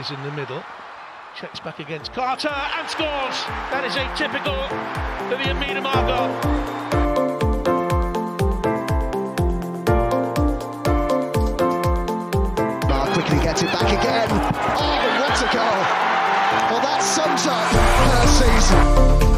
In the middle. Checks back against Carter and scores. That is atypical for the Amina Margot. Quickly gets it back again. Oh, what a goal! Well, that sums up her season.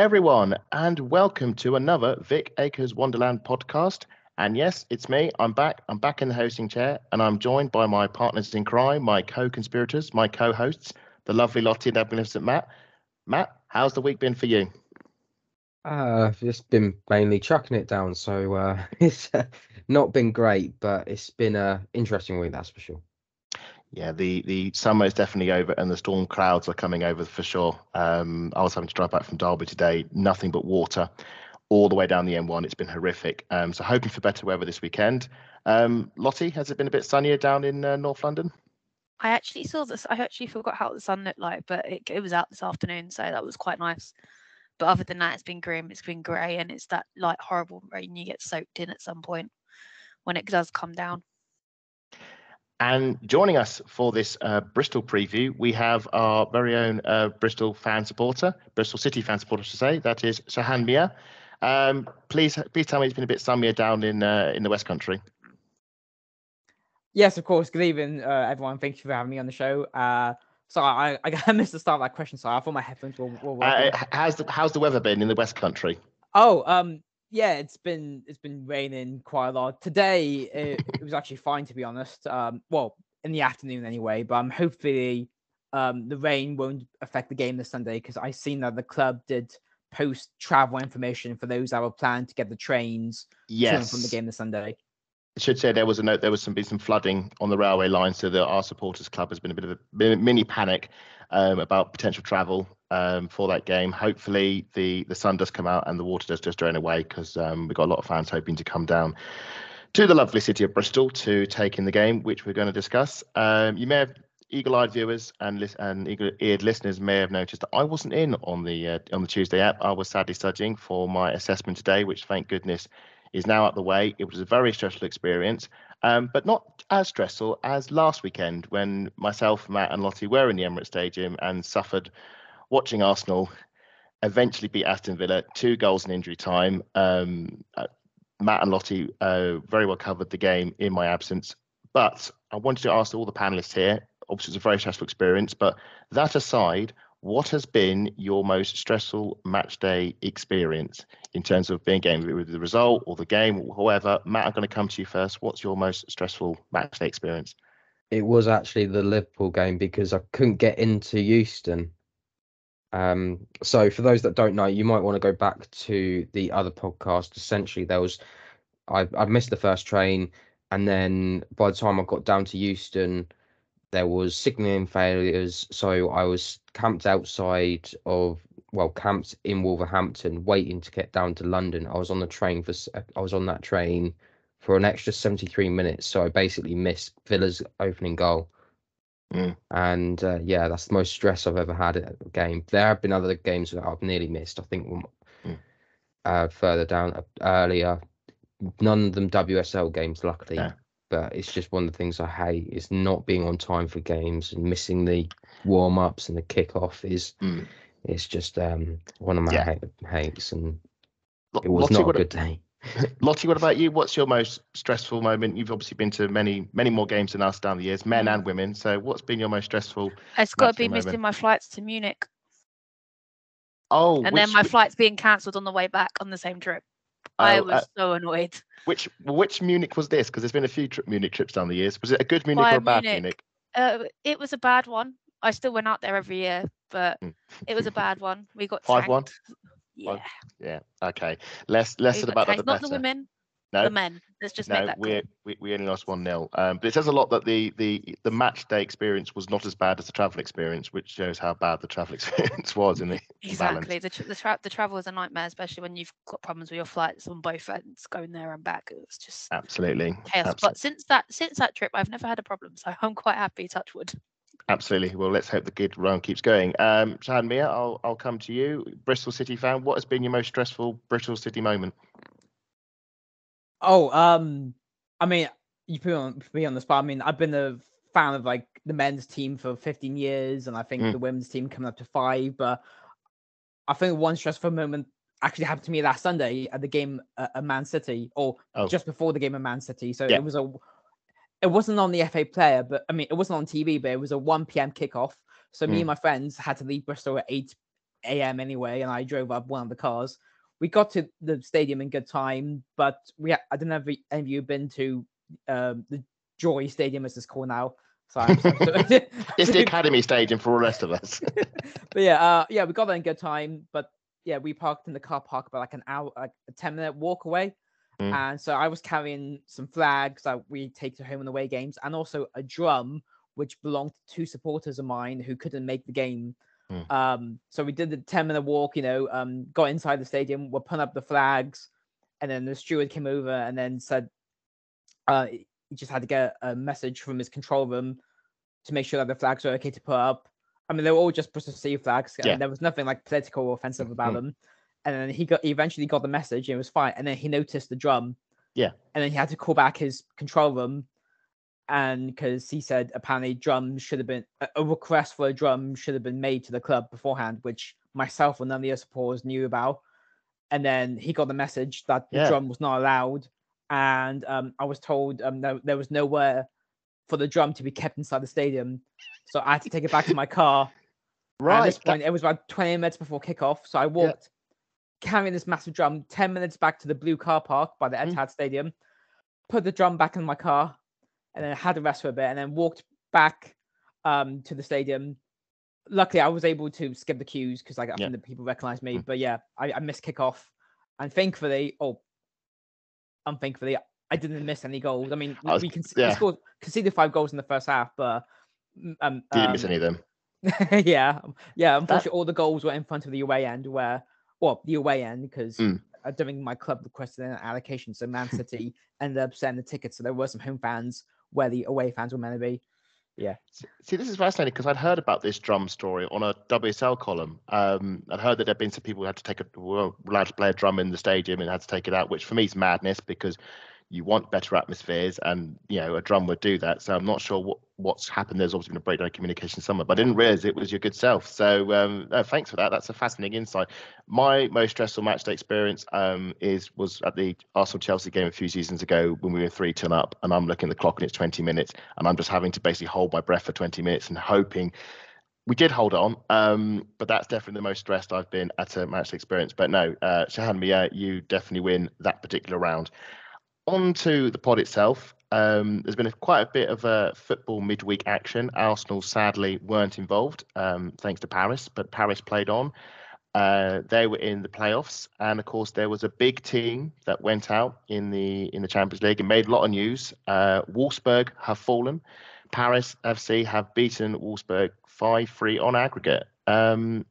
Everyone, and welcome to another Vic Akers Wonderland podcast. And yes, it's me. I'm back. I'm back in the hosting chair, and I'm joined by my partners in crime, my co-conspirators, my co-hosts, the lovely Lottie and the magnificent Matt. Matt, how's the week been for you? Uh, I've just been mainly chucking it down, so uh, it's uh, not been great, but it's been a interesting week, that's for sure. Yeah, the the summer is definitely over, and the storm clouds are coming over for sure. Um, I was having to drive back from Derby today, nothing but water all the way down the M1. It's been horrific. Um, so hoping for better weather this weekend. Um, Lottie, has it been a bit sunnier down in uh, North London? I actually saw this. I actually forgot how the sun looked like, but it, it was out this afternoon, so that was quite nice. But other than that, it's been grim. It's been grey, and it's that like horrible rain you get soaked in at some point when it does come down. And joining us for this uh, Bristol preview, we have our very own uh, Bristol fan supporter, Bristol City fan supporter, to say. That is Shahan Miah. Um, please, please tell me it's been a bit sunnier down in uh, in the West Country. Yes, of course. Good evening, uh, everyone. Thank you for having me on the show. Uh, sorry, I, I missed the start of that question. Sorry, I thought my headphones were, were working. Uh, how's the how's the weather been in the West Country? oh, um, yeah, it's been it's been raining quite a lot today. It, it was actually fine to be honest. Um, well, in the afternoon anyway. But um, hopefully, um, the rain won't affect the game this Sunday because I seen that the club did post travel information for those that were planning to get the trains Yes, from the game this Sunday. I should say there was a note. There was some been some flooding on the railway line, so that our supporters club has been a bit of a mini panic um, about potential travel um, for that game. Hopefully, the the sun does come out and the water does just drain away because um, we've got a lot of fans hoping to come down to the lovely city of Bristol to take in the game, which we're going to discuss. Um, you may have eagle-eyed viewers and and eagle-eared listeners may have noticed that I wasn't in on the uh, on the Tuesday app. I was sadly studying for my assessment today, which thank goodness is now out the way. It was a very stressful experience, um, but not as stressful as last weekend when myself, Matt, and Lottie were in the Emirates Stadium and suffered watching Arsenal eventually beat Aston Villa two goals in injury time. Um, uh, Matt and Lottie uh, very well covered the game in my absence, but I wanted to ask all the panelists here. Obviously, it's a very stressful experience, but that aside, what has been your most stressful match day experience in terms of being game with the result or the game, however? Matt, I'm going to come to you first. What's your most stressful match day experience? It was actually the Liverpool game because I couldn't get into Euston. Um, so for those that don't know, you might want to go back to the other podcast. Essentially, there was I I missed the first train, and then by the time I got down to Euston, there was signalling failures. So I was camped outside of well, camped in Wolverhampton, waiting to get down to London. I was on the train for I was on that train for an extra 73 minutes. So I basically missed Villa's opening goal. Mm. And uh, yeah, that's the most stress I've ever had at a game. There have been other games that I've nearly missed. I think Mm. uh, further down uh, earlier, none of them WSL games, luckily. Yeah. But it's just one of the things I hate is not being on time for games and missing the warm ups and the kickoff is Mm. it's just um, one of my Yeah. ha- hates and it was Lottie, not a good day. Lottie, what about you? What's your most stressful moment? You've obviously been to many, many more games than us down the years, men and women. So, what's been your most stressful? It's got to be day moment. missing my flights to Munich, Oh, and then which, my flights being cancelled on the way back on the same trip. I oh, was uh, so annoyed. which which Munich was this? Because there's been a few tri- Munich trips down the years. Was it a good Munich or a bad Munich. Munich? Uh, it was a bad one. I still went out there every year, but Mm. it was a bad one. We got 5-1? tanked. Yeah, Yeah. Okay. Less less we said got about that, the tanked. not the women. No, The men. Let's just make no, that we, we we only lost one 0 um, But it says a lot that the the the match day experience was not as bad as the travel experience, which shows how bad the travel experience was in the balance. Exactly. The, tr- the, tra- the travel is a nightmare, especially when you've got problems with your flights on both ends, going there and back. It was just Absolutely, chaos. abso- But since that since that trip, I've never had a problem, so I'm quite happy. Touch wood. absolutely. Well, let's hope the good run keeps going. Um, Shahan Miah, I'll I'll come to you. Bristol City fan, what has been your most stressful Bristol City moment? Oh, um, I mean, you put me on put me on the spot. I mean, I've been a fan of like the men's team for 15 years, and I think Mm. the women's team coming up to five. But I think one stressful moment actually happened to me last Sunday at the game at, at Man City, or Oh. just before the game at Man City. So Yeah. it was a, it wasn't on the FA player, but I mean, it wasn't on TV, but it was a 1 p.m. kickoff. So me Mm. and my friends had to leave Bristol at 8 a.m. anyway, and I drove up one of the cars. We got to the stadium in good time, but we I don't know if any of you have been to um, the Joy Stadium, as it's called now. So I'm, It's the academy stadium for all the rest of us. but yeah, uh, yeah, we got there in good time. But yeah, we parked in the car park about like an hour, like a ten minute walk away. Mm. And so I was carrying some flags that we take to home and away games, and also a drum which belonged to two supporters of mine who couldn't make the game. Mm. Um, so we did the ten minute walk. You know, um, got inside the stadium, we're putting up the flags, and then the steward came over and then said, uh, he just had to get a message from his control room to make sure that the flags were okay to put up. I mean, they were all just Bristol City flags, and there was nothing like political or offensive about Mhm. them. And then he got he eventually got the message, and it was fine. And then he noticed the drum. Yeah. And then he had to call back his control room, and because he said apparently drums should have been a, request for a drum should have been made to the club beforehand, which myself and none of the other supporters knew about. And then he got the message that the Yeah. drum was not allowed, and um, I was told um, there, there was nowhere for the drum to be kept inside the stadium, so I had to take it back to my car. And At this that- point, it was about 20 minutes before kickoff, so I walked carrying this massive drum 10 minutes back to the blue car park by the Mm. Etihad Stadium, put the drum back in my car, and then had the rest for a bit, and then walked back um, to the stadium. Luckily, I was able to skip the queues because like, I Yeah. think the people recognized me. Mm. But yeah, I, I missed kickoff, and thankfully, oh, unthankfully, I didn't miss any goals. I mean, was- we can yeah. scored conceded five goals in the first half, but mm, um, didn't miss um, any of them. yeah, um, yeah. Unfortunately, all the goals were in front of the away end, where well, the away end because Mm. I don't think my club requested an allocation, so Man City ended up sending the tickets, so there were some home fans where the away fans were meant to be. Yeah. See, this is fascinating because I'd heard about this drum story on a WSL column. Um, I'd heard that there'd been some people who had to take a were allowed to play a drum in the stadium and had to take it out, which for me is madness because you want better atmospheres, and you know a drum would do that. So I'm not sure what what's happened. There's obviously been a breakdown of communication somewhere, but I didn't realise it was your good self. So um, no, thanks for that. That's a fascinating insight. My most stressful match day experience um, is was at the Arsenal Chelsea game a few seasons ago when we were three ton up, and I'm looking at the clock and it's 20 minutes, and I'm just having to basically hold my breath for 20 minutes and hoping. We did hold on, um, but that's definitely the most stressed I've been at a matchday experience. But no, uh, Shahan Miah, you definitely win that particular round. On to the pod itself. Um, there's been a, quite a bit of uh, football midweek action. Arsenal sadly weren't involved, um, thanks to Paris, but Paris played on. Uh, they were in the playoffs, and of course there was a big team that went out in the in the Champions League and made a lot of news. Uh, Wolfsburg have fallen. Paris FC have beaten Wolfsburg five three on aggregate. Um,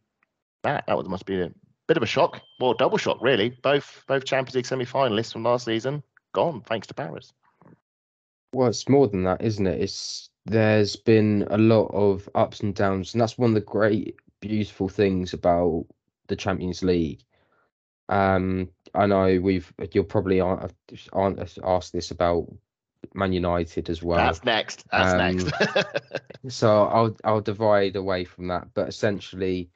that that must be a bit of a shock, well, double shock really. Both both Champions League semi-finalists from last season gone thanks to Paris. Well, it's more than that, isn't it? It's there's been a lot of ups and downs, and that's one of the great, beautiful things about the Champions League. Um, I know we've you'll probably aren't, aren't asked this about Man United as well. That's next. That's Um, next. So I'll I'll divide away from that, but essentially,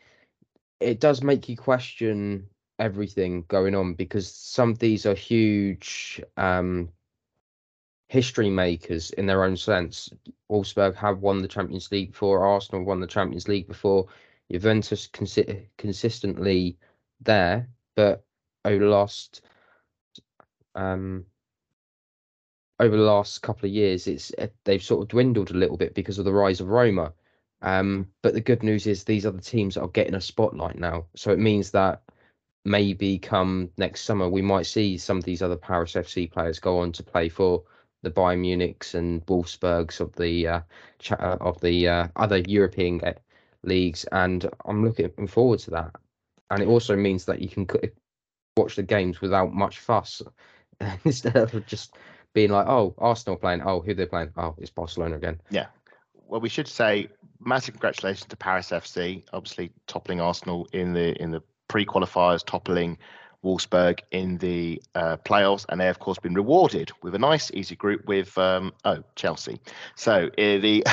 it does make you question everything going on because some of these are huge um, history makers in their own sense. Wolfsburg have won the Champions League before. Arsenal won the Champions League before. Juventus consi- consistently there, but over the last um over the last couple of years, it's uh, they've sort of dwindled a little bit because of the rise of Roma. Um, but the good news is these the teams are getting a spotlight now. So it means that maybe come next summer we might see some of these other Paris FC players go on to play for the Bayern Munichs and Wolfsburgs of the uh, uh, of the uh, other European leagues, and I'm looking forward to that. And it also means that you can watch the games without much fuss instead of just being like, "Oh, Arsenal playing. Oh, who they're playing? Oh, it's Barcelona again." Yeah. Well, we should say massive congratulations to Paris FC, obviously toppling Arsenal in the in the pre-qualifiers, toppling Wolfsburg in the uh, playoffs, and they have, of course, been rewarded with a nice, easy group with um, oh Chelsea. So uh, the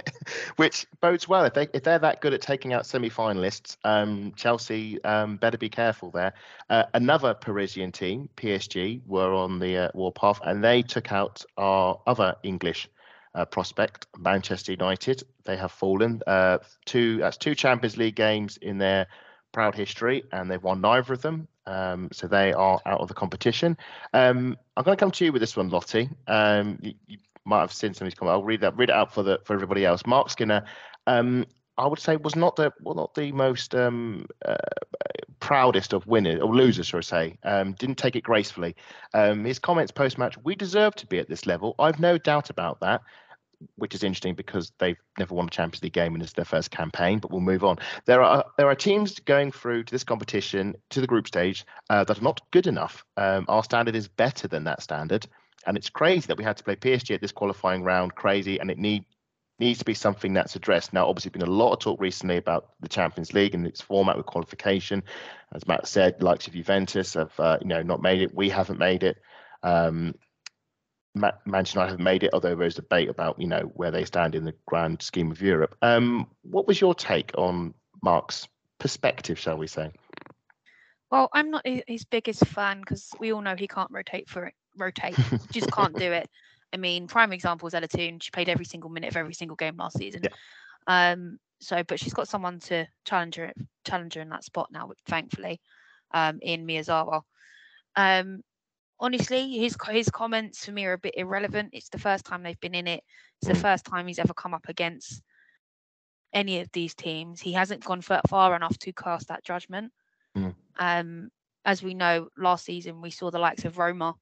which bodes well if they if they're that good at taking out semi-finalists, um, Chelsea um, better be careful there. Uh, another Parisian team, PSG, were on the uh, warpath, and they took out our other English uh, prospect, Manchester United. They have fallen. Uh, two that's two Champions League games in their proud history, and they've won neither of them. Um, so they are out of the competition. Um, I'm going to come to you with this one, Lottie. Um, you, you might have seen some of these comments. I'll read that read it out for the for everybody else. Marc Skinner. Um, I would say was not the well not the most um, uh, proudest of winners or losers, shall I say. Um, didn't take it gracefully. His comments post match: "We deserve to be at this level. I've no doubt about that." Which is interesting because they've never won a Champions League game and it's their first campaign. But we'll move on. There are there are teams going through to this competition to the group stage uh, that are not good enough. Um, our standard is better than that standard, and it's crazy that we had to play PSG at this qualifying round. Crazy, and it need needs to be something that's addressed. Now, obviously, been a lot of talk recently about the Champions League and its format with qualification. As Matt said, likes of Juventus have uh, you know not made it. We haven't made it. Um, Ma- Manchester United have made it, although there's debate about you know where they stand in the grand scheme of Europe. Um, what was your take on Marc's perspective, shall we say? Well, I'm not his biggest fan because we all know he can't rotate for it. Rotate, just can't do it. I mean, prime example is Ella Toone. She played every single minute of every single game last season. Um, so, but she's got someone to challenge her, challenge her in that spot now, thankfully, um, in Miyazawa. Um, honestly, his his comments for me are a bit irrelevant. It's the first time they've been in it. It's the Mm. first time he's ever come up against any of these teams. He hasn't gone far enough to cast that judgment. Mm. Um, as we know, last season we saw the likes of Roma.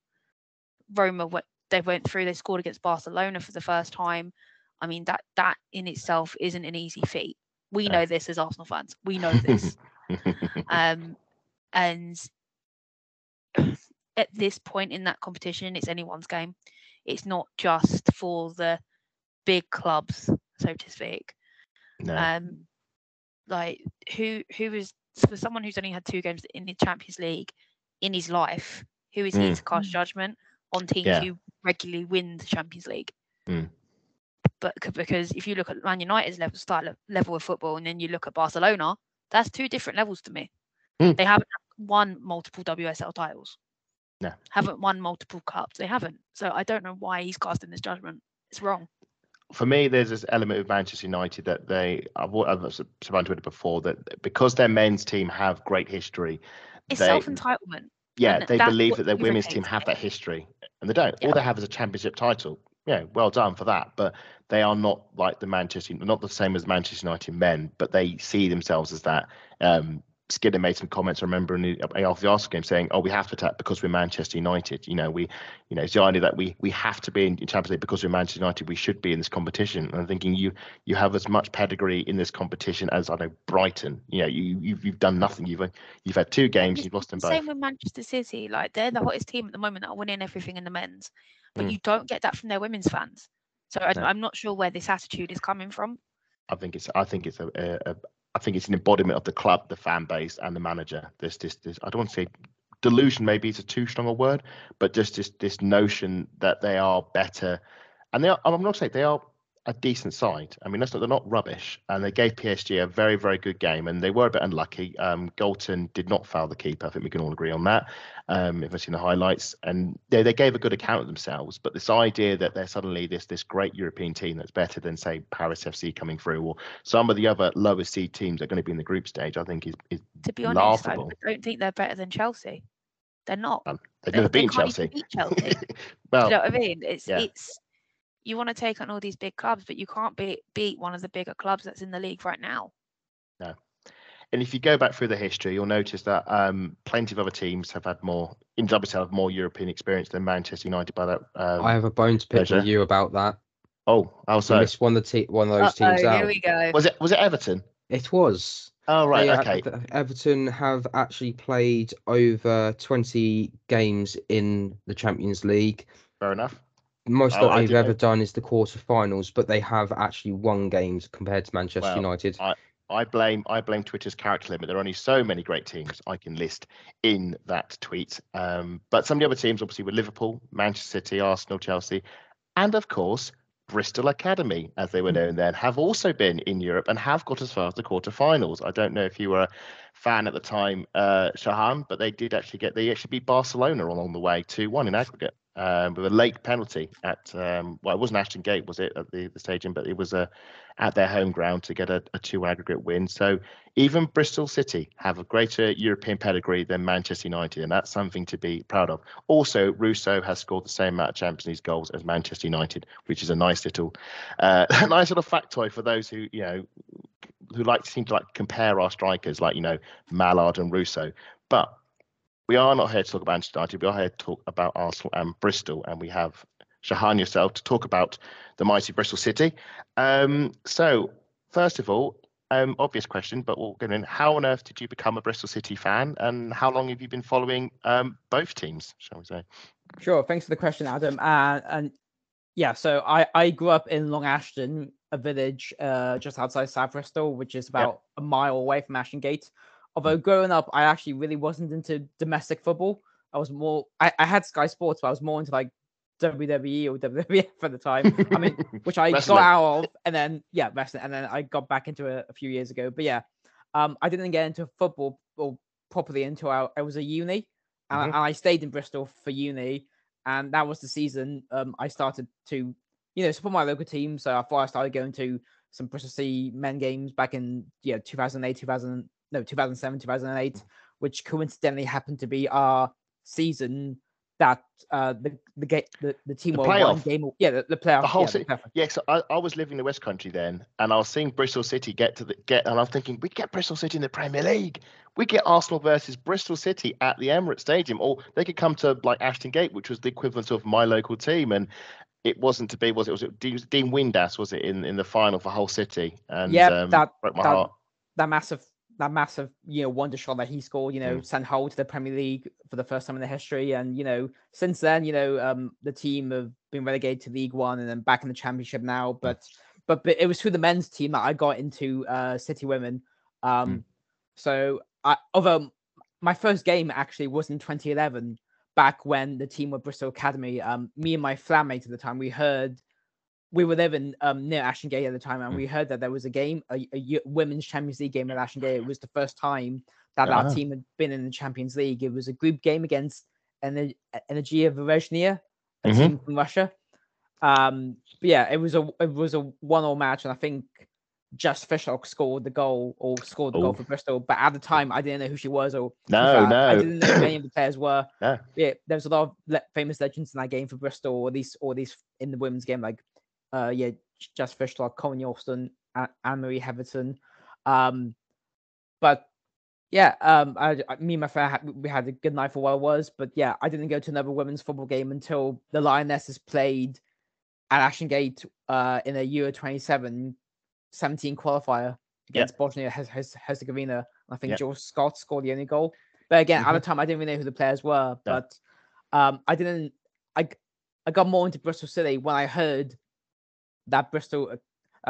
Roma, they went through. They scored against Barcelona for the first time. I mean that that in itself isn't an easy feat. We know this as Arsenal fans. We know this. um, and at this point in that competition, it's anyone's game. It's not just for the big clubs, so to speak. no. Um, like who who is for someone who's only had two games in the Champions League in his life, who is he Mm. to cast judgment on teams Yeah. who regularly win the Champions League? Mm. But because if you look at Man United's level style of level of football, and then you look at Barcelona, that's two different levels to me. Mm. They haven't won multiple WSL titles. No. Haven't won multiple cups. They haven't. So I don't know why he's casting this judgment. It's wrong. for me, there's this element of Manchester United that they, I've, I've spoken to it before, that because their men's team have great history, It's they, self entitlement. yeah, they believe that their women's team have that history, and they don't. Yeah. All they have is a championship title. Yeah, well done for that. But they are not like the Manchester, not the same as Manchester United men, but they see themselves as that. Um, Skinner made some comments. I remember in the, after the Arsenal game saying, "Oh, we have to attack because we're Manchester United." You know, we, you know, it's the idea that we we have to be in Champions League because we're Manchester United. We should be in this competition. And I'm thinking you you have as much pedigree in this competition as I know Brighton. You know, you you've, you've done nothing. You've you've had two games. You've lost them both. Same with Manchester City. Like they're the hottest team at the moment that are winning everything in the men's, but Mm. you don't get that from their women's fans. So I, No. I'm not sure where this attitude is coming from. I think it's I think it's a, a I think it's an embodiment of the club, the fan base, and the manager. This this this I don't want to say delusion. Maybe it's a too strong a word, but just this this notion that they are better, and they are. I'm not saying they are a decent side. I mean, that's not, they're not rubbish, and they gave PSG a very very good game, and they were a bit unlucky. Um, Galton did not foul the keeper. I think we can all agree on that. Um, if I've seen the highlights, and they, they gave a good account of themselves. But this idea that they're suddenly this this great European team that's better than say Paris FC coming through, or some of the other lower seed teams that are going to be in the group stage, I think is is To be honest, I laughable. don't think they're better than Chelsea. They're not. Um, they've They- never they beaten can't Chelsea. Chelsea. Do well, you know what I mean? It's yeah. it's you want to take on all these big clubs, but you can't beat beat one of the bigger clubs that's in the league right now. No. And if you go back through the history, you'll notice that um, plenty of other teams have had more in WSL have more European experience than Manchester United. By that, um, I have a bone to pick pleasure. with you about that. oh, how You so? missed one of the te- one of those Uh-oh, teams out. here we go. Was it was it Everton? It was. Oh right, They, okay. th- Everton have actually played over 20 games in the Champions League. Fair enough. Most Oh, that I they've ever done is the quarterfinals, but they have actually won games compared to Manchester Well, United. I blame I blame Twitter's character limit. There are only so many great teams I can list in that tweet. Um, but some of the other teams, obviously, were Liverpool, Manchester City, Arsenal, Chelsea, and of course Bristol Academy, as they were known then, have also been in Europe and have got as far as the quarterfinals. I don't know if you were a fan at the time, uh, Shahan, but they did actually get they actually beat Barcelona along the way, two one in aggregate. Um, with a late penalty at um, well, it wasn't Ashton Gate, was it at the, the stadium, but it was uh, at their home ground to get a, a two aggregate win. So even Bristol City have a greater European pedigree than Manchester United, and that's something to be proud of. Also, Russo has scored the same amount of Champions League goals as Manchester United, which is a nice little, uh, nice little factoid for those who you know who like to seem to like compare our strikers, like you know Malard and Russo. But we are not here to talk about Manchester United. We are here to talk about Arsenal and Bristol, and we have Shahan yourself to talk about the mighty Bristol City. Um, so, first of all, um, obvious question, but we'll get in. How on earth did you become a Bristol City fan, and how long have you been following um, both teams? Shall we say? Sure. Thanks for the question, Adam. And and yeah, so I I grew up in Long Ashton, a village uh, just outside South Bristol, which is about a mile away from Ashton Gate. Although growing up, I actually really wasn't into domestic football. I was more. I, I had Sky Sports, but I was more into like WWE or WWF at the time. I mean, which I got out of, and then yeah, wrestling, and then I got back into it a few years ago. But yeah, um, I didn't get into football or properly until I, I was a uni, and, I- Mhm. and I stayed in Bristol for uni, and that was the season um I started to you know support my local team. So I thought I started going to some Bristol City men games back in yeah 2008, 2000 no 2007, 2008, which coincidentally happened to be our season that uh the the the, the team The playoff. game yeah the, the playoff The whole yeah, city. Yeah, so I, I was living in the West Country then, and I was seeing Bristol City get to the get, and I'm thinking, we get Bristol City in the Premier League. We get Arsenal versus Bristol City at the Emirates Stadium, or they could come to like Ashton Gate, which was the equivalent of my local team, and it wasn't to be. Was it? Was it Dean, Windass? Was it in in the final for Hull City? And Yep, um, that- broke my that- heart. that massive that massive you know wonder shot that he scored you know Mm. sent Hull to the Premier League for the first time in their history. And you know since then you know um the team have been relegated to League One and then back in the Championship now. But but, but it was through the men's team that I got into uh City Women. Um so I although my first game actually was in 2011 back when the team were Bristol Academy. Um me and my flatmate at the time we heard we were living um, near Ashton Gate at the time, and Mm. we heard that there was a game, a, a women's Champions League game at Ashton Gate. It was the first time that Ah. our team had been in the Champions League. It was a group game against Ener- Energiya Voronezh, a Mhm. team from Russia. Um, but yeah, it was a it was a one-all match, and I think Jess Fishlock scored the goal or scored the Oh. goal for Bristol. But at the time, I didn't know who she was, or be No, I didn't know who any of the players were. No. Yeah, there was a lot of le- famous legends in that game for Bristol, or least or least in the women's game, like uh yeah, J- Jess Fishlock, Corinne Yorston, Anne Marie Heverton. Um, but yeah, um, I, I- me and my friend had, we had a good night for what it was, but yeah, I didn't go to another women's football game until the Lionesses played at Ashton Gate uh in a Euro 27 17 qualifier against Bosnia Hez- Hez- Herzegovina. I think Yep. George Scott scored the only goal. But again, at the time, I didn't really know who the players were. No. But um, I didn't. I I got more into Bristol City when I heard that Bristol, uh,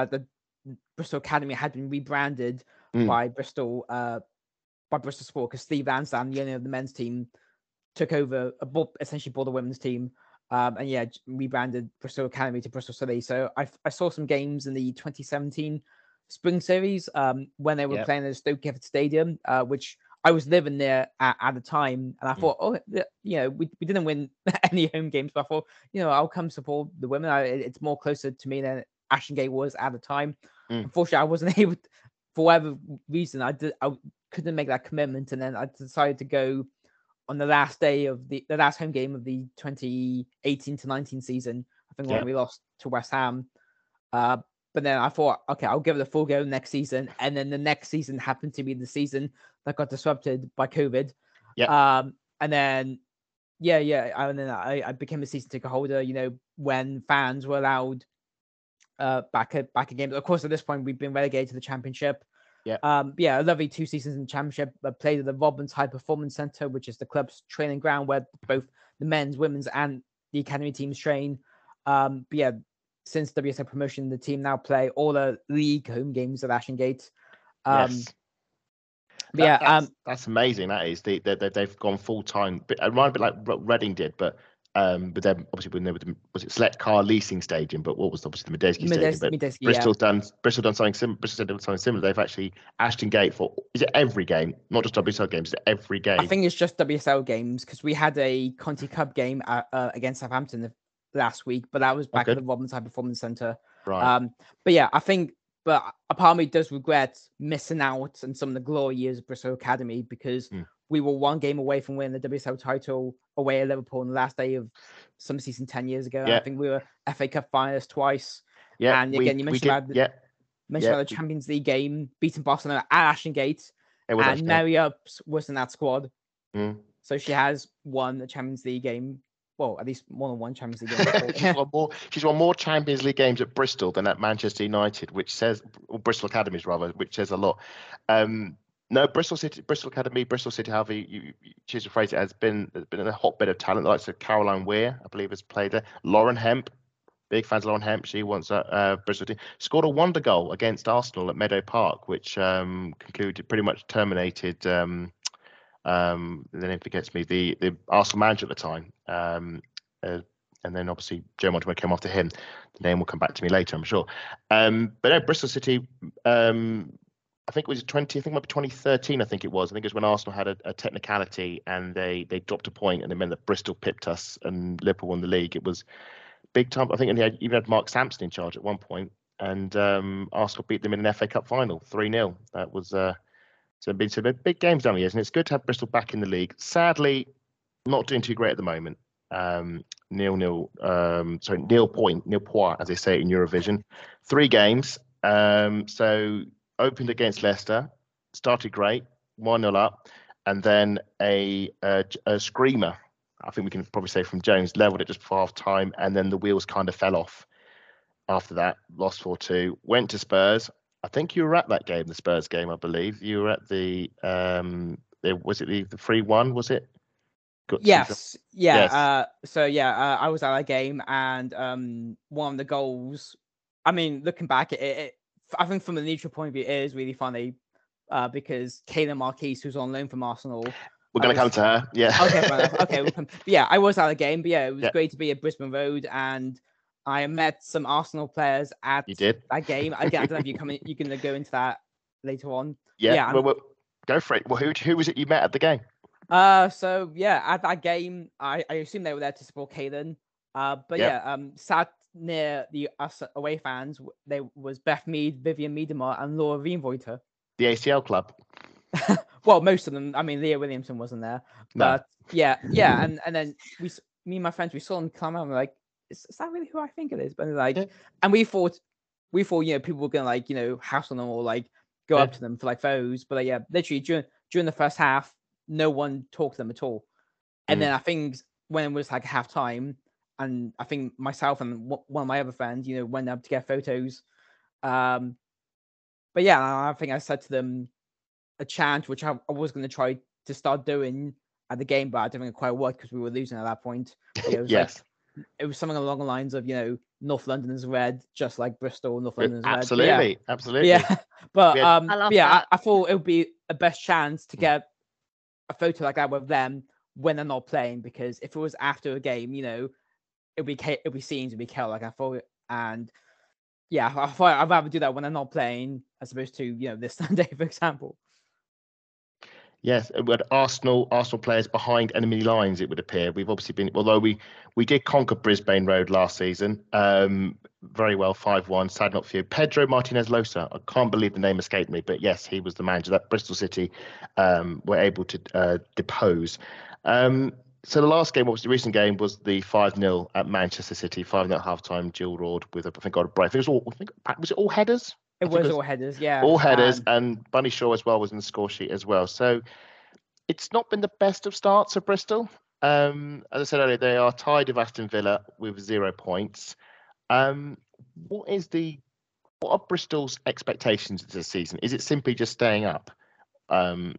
uh, the Bristol Academy had been rebranded Mm. by Bristol, uh, by Bristol Sport because Steve Lansdown, the owner of the men's team, took over, uh, bought, essentially bought the women's team. Um, and yeah, rebranded Bristol Academy to Bristol City. So I, I saw some games in the 2017 Spring Series um, when they were Yep. playing at the Stoke Gifford Stadium, uh, which I was living there at, at the time, and I Mm. thought, oh, you know, we, we didn't win any home games, but I thought, you know, I'll come support the women. I, it's more closer to me than Ashton Gate was at the time. Mm. Unfortunately, I wasn't able, to, for whatever reason, I did, I couldn't make that commitment, and then I decided to go on the last day of the the last home game of the 2018 to 19 season. I think Yeah. when we lost to West Ham. Uh, but then I thought, okay, I'll give it a full go next season. And then the next season happened to be the season that got disrupted by COVID. Yeah. Um, and then, yeah, yeah, and then I, I became a season ticket holder. You know, when fans were allowed uh back at back again. Of course, at this point, we've been relegated to the championship. Yeah. Um, yeah, a lovely two seasons in the championship. I played at the Robins High Performance Center, which is the club's training ground where both the men's, women's, and the academy teams train. Um, but yeah, since WSL promotion, the team now play all the league home games at Ashton Gate. Um, yes. but yeah, that's, um, that's amazing. That is, they, they, they- they've gone full time. It reminded me like Reading did, but um, but then obviously when they were the, was it Select Car Leasing Stadium, but what was obviously the Madejski Stadium. Medes- Madejski, yeah. Bristol's done Bristol done something similar. Bristol done something similar. They've actually Ashton Gate for is it every game, not just WSL games, is it every game? I think it's just WSL games because we had a Conti Cup game at, uh, against Southampton the- last week, but that was back good. at the Robins High Performance Center. right. Um, but yeah, I think, but a part of me does regret missing out on some of the glory years of Bristol Academy because Mm. we were one game away from winning the WSL title away at Liverpool on the last day of summer season 10 years ago. and I think we were FA Cup finalists twice. yeah, and we, again, you we mentioned did, about the- yeah, Mentioned Yeah, about the Champions League game, beating Barcelona at Ashton Gate, and Ashton Mary Earps was in that squad. Mm. So she has won the Champions League game. Well, at least more than one Champions League game. she's won more. She's won more Champions League games at Bristol than at Manchester United, which says or Bristol Academies rather, which says a lot. Um, no, Bristol City, Bristol Academy, Bristol City, however you, you you choose to phrase it, has been has been a hotbed of talent. Like so Caroline Weir, I believe, has played there. Lauren Hemp, big fans of Lauren Hemp. She wants a uh, Bristol team. Scored a wonder goal against Arsenal at Meadow Park, which um, concluded pretty much terminated. Um, um, the name forgets me. The the Arsenal manager at the time. Um, uh, and then obviously Joe Montemurro came after him. The name will come back to me later, I'm sure. Um, but no, Bristol City. Um, I think it was 20. I think it might be 2013. I think it was. I think it was when Arsenal had a, a technicality and they they dropped a point, and it meant that Bristol pipped us and Liverpool won the league. It was big time. I think and he had, even had Mark Sampson in charge at one point, and um, Arsenal beat them in an FA Cup final, three 0 That was. Uh, so been some big games down the years, and it's good to have Bristol back in the league. Sadly, not doing too great at the moment. Um, nil nil. Um, sorry, nil point, nil point, as they say in Eurovision. Three games. Um, so opened against Leicester, started great, one 0 up, and then a, a a screamer. I think we can probably say from Jones leveled it just before half time, and then the wheels kind of fell off. After that, lost four two. Went to Spurs. I think you were at that game, the Spurs game, I believe. You were at the um, was it the the three one? Was it? Got Yes, yeah. Yes. Uh, so yeah, uh, I was at that game, and um, one of the goals. I mean, looking back, it, it I think from a neutral point of view, it is really funny uh, because Kaylan Marckese, who's on loan from Arsenal. We're going to come to her. Yeah. Okay. Okay, we'll come. yeah, I was at the game, but yeah, it was Yeah. great to be at Brisbane Road, and I met some Arsenal players at You did. that game. Again, I don't know if you come in, you're going to go into that later on. Yeah. Yeah, well, well, go for it. Well, who who was it you met at the game? Uh, so yeah, at that game, I, I assume they were there to support Kaden. Uh, but Yep. yeah, um, sat near the us away fans, there was Beth Mead, Vivianne Miedema, and Laura Wienroither. The ACL club. Well, most of them. I mean, Leah Williamson wasn't there, No. but yeah, yeah, and and then we, me and my friends, we saw them come out and we're like, is, is that really who I think it is? But like, Yeah. and we thought, we thought, you know, people were gonna like, you know, house on them or like go Yeah. up to them for like photos. But like, yeah, literally during during the first half, no one talked to them at all. And Mm. then I think when it was like half time, and I think myself and one of my other friends, you know, went up to get photos. Um, but yeah, I think I said to them a chant which I, I was going to try to start doing at the game, but I don't think it quite worked because we were losing at that point. Yes. like it was something along the lines of you know North London is red, just like Bristol. North London is red. Absolutely. Yeah, Absolutely. yeah. but had- um, I yeah. I, I thought it would be a best chance to get a photo like that with them when they're not playing because if it was after a game, you know, it'd be it'd be scenes, it'd be chaos. Like I thought, and yeah, I thought I'd rather do that when they're not playing as opposed to you know this Sunday, for example. Yes, uh, we had Arsenal, Arsenal players behind enemy lines. It would appear we've obviously been, although we we did conquer Brisbane Road last season, um, very well, five one. Sad not for you, Pedro Martinez Losa. I can't believe the name escaped me, but yes, he was the manager that Bristol City um, were able to uh, depose. Um, so the last game, obviously, the recent game was the five 0 at Manchester City, five 0 at half time. Jill Roord with a, I think got a break. I think it was all. I think, was it all headers? It I think was all headers, yeah. all headers, um, and Bunny Shaw as well was in the score sheet as well. So it's not been the best of starts for Bristol. Um, as I said earlier, they are tied with Aston Villa with zero points. Um, what is the what are Bristol's expectations this season? Is it simply just staying up? Um,